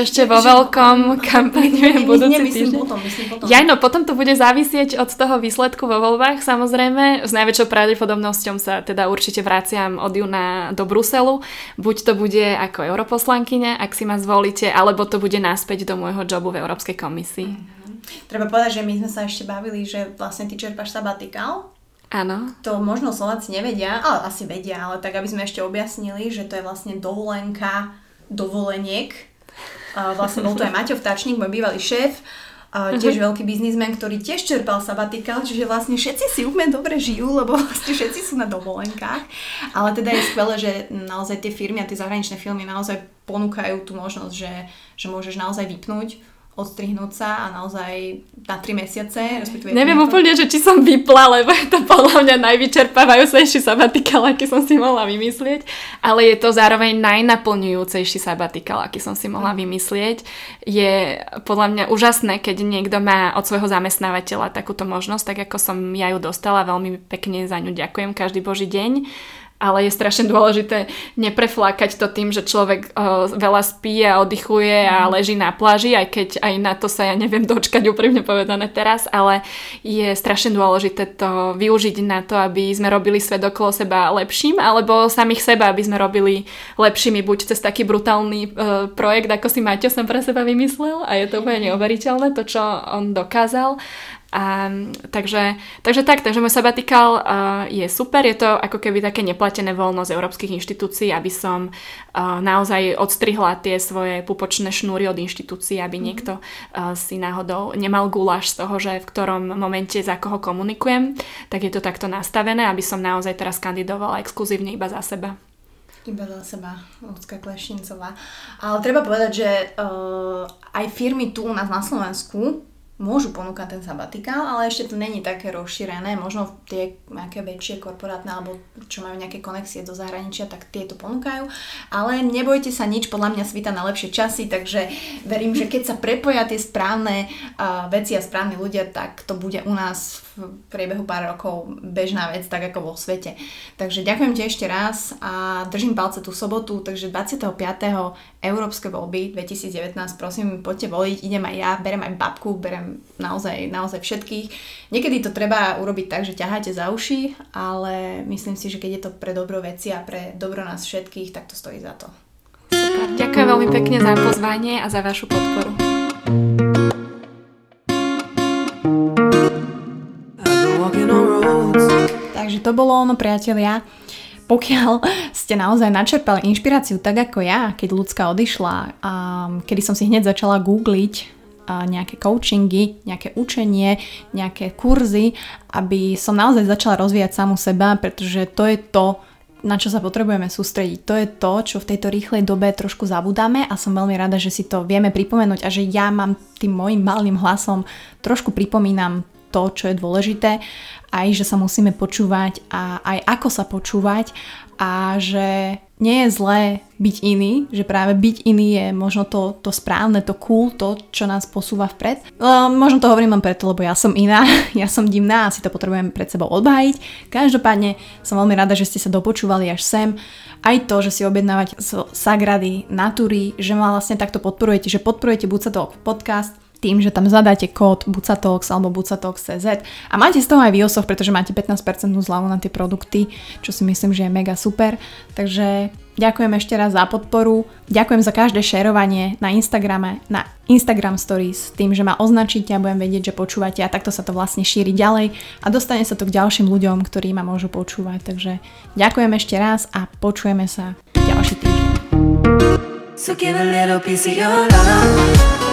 ešte vo veľkom kampani budúci týždeň. Potom, myslím potom. Ja, no potom to bude závisieť od toho výsledku vo voľbách samozrejme. S najväčšou pravdepodobnosťou sa teda určite vraciam od júna do Bruselu. Buď to bude ako europoslankyňa, ak si ma zvolíte, alebo to bude náspäť do môjho jobu v Európskej komisii. Mm-hmm. Treba povedať, že my sme sa ešte bavili, že vlastne ty čerpaš sabatikál Áno. To možno Slováci nevedia, ale asi vedia, ale tak aby sme ešte objasnili, že to je vlastne dovolenka dovoleniek. vlastne bol to aj Maťo Vtačník, môj bývalý šéf, tiež uh-huh. veľký biznismen, ktorý tiež čerpal sabatikál, čiže vlastne všetci si úplne dobre žijú, lebo vlastne všetci sú na dovolenkách. Ale teda je skvelé, že naozaj tie firmy a tie zahraničné filmy naozaj ponúkajú tú možnosť, že, že môžeš naozaj vypnúť odstrihnúť sa a naozaj na 3 mesiace. Neviem to... úplne, že či som vypla, lebo je to podľa mňa najvyčerpávajúcejší sabatikál, aký som si mohla vymyslieť, ale je to zároveň najnaplňujúcejší sabatikál, aký som si mohla vymyslieť. Je podľa mňa úžasné, keď niekto má od svojho zamestnávateľa takúto možnosť, tak ako som ja ju dostala, veľmi pekne za ňu ďakujem každý boží deň ale je strašne dôležité nepreflákať to tým, že človek uh, veľa spí a oddychuje a mhm. leží na pláži, aj keď aj na to sa ja neviem dočkať úprimne povedané teraz, ale je strašne dôležité to využiť na to, aby sme robili svet okolo seba lepším, alebo samých seba, aby sme robili lepšími, buď cez taký brutálny uh, projekt, ako si Maťo som pre seba vymyslel a je to úplne neuveriteľné, to, čo on dokázal, a, takže, takže tak, takže môj sabatikál uh, je super, je to ako keby také neplatené voľno z európskych inštitúcií, aby som uh, naozaj odstrihla tie svoje pupočné šnúry od inštitúcií, aby mm. niekto uh, si náhodou nemal guláš z toho, že v ktorom momente za koho komunikujem, tak je to takto nastavené, aby som naozaj teraz kandidovala exkluzívne iba za seba. Iba za seba, Lucka Klešincová. Ale treba povedať, že uh, aj firmy tu u nás na Slovensku môžu ponúkať ten sabatikál, ale ešte to není také rozšírené. Možno tie nejaké väčšie korporátne alebo čo majú nejaké konexie do zahraničia, tak tie to ponúkajú. Ale nebojte sa nič, podľa mňa svita na lepšie časy, takže verím, že keď sa prepoja tie správne uh, veci a správni ľudia, tak to bude u nás v priebehu pár rokov bežná vec, tak ako vo svete. Takže ďakujem ti ešte raz a držím palce tú sobotu, takže 25. Európske voľby 2019, prosím, poďte voliť, idem aj ja, berem aj babku, berem naozaj, naozaj všetkých. Niekedy to treba urobiť tak, že ťaháte za uši, ale myslím si, že keď je to pre dobro veci a pre dobro nás všetkých, tak to stojí za to. Super. Ďakujem veľmi pekne za pozvanie a za vašu podporu. Takže to bolo ono, priatelia pokiaľ ste naozaj načerpali inšpiráciu tak ako ja, keď ľudská odišla a kedy som si hneď začala googliť nejaké coachingy, nejaké učenie, nejaké kurzy, aby som naozaj začala rozvíjať samu seba, pretože to je to, na čo sa potrebujeme sústrediť. To je to, čo v tejto rýchlej dobe trošku zabudáme a som veľmi rada, že si to vieme pripomenúť a že ja mám tým môjim malým hlasom trošku pripomínam to, čo je dôležité, aj že sa musíme počúvať a aj ako sa počúvať a že nie je zlé byť iný, že práve byť iný je možno to, to správne, to cool, to, čo nás posúva vpred. Uh, možno to hovorím len preto, lebo ja som iná, ja som divná a si to potrebujem pred sebou odbájiť. Každopádne som veľmi rada, že ste sa dopočúvali až sem. Aj to, že si objednávate Sagrady, Natúry, že ma vlastne takto podporujete, že podporujete buď sa to podcast, tým, že tam zadáte kód Bucatox alebo Bucatox.cz a máte z toho aj výosoch, pretože máte 15% zľavu na tie produkty, čo si myslím, že je mega super. Takže ďakujem ešte raz za podporu, ďakujem za každé šerovanie na Instagrame, na Instagram Stories, tým, že ma označíte a budem vedieť, že počúvate a takto sa to vlastne šíri ďalej a dostane sa to k ďalším ľuďom, ktorí ma môžu počúvať. Takže ďakujem ešte raz a počujeme sa ďalší týždeň. So give a little piece of your love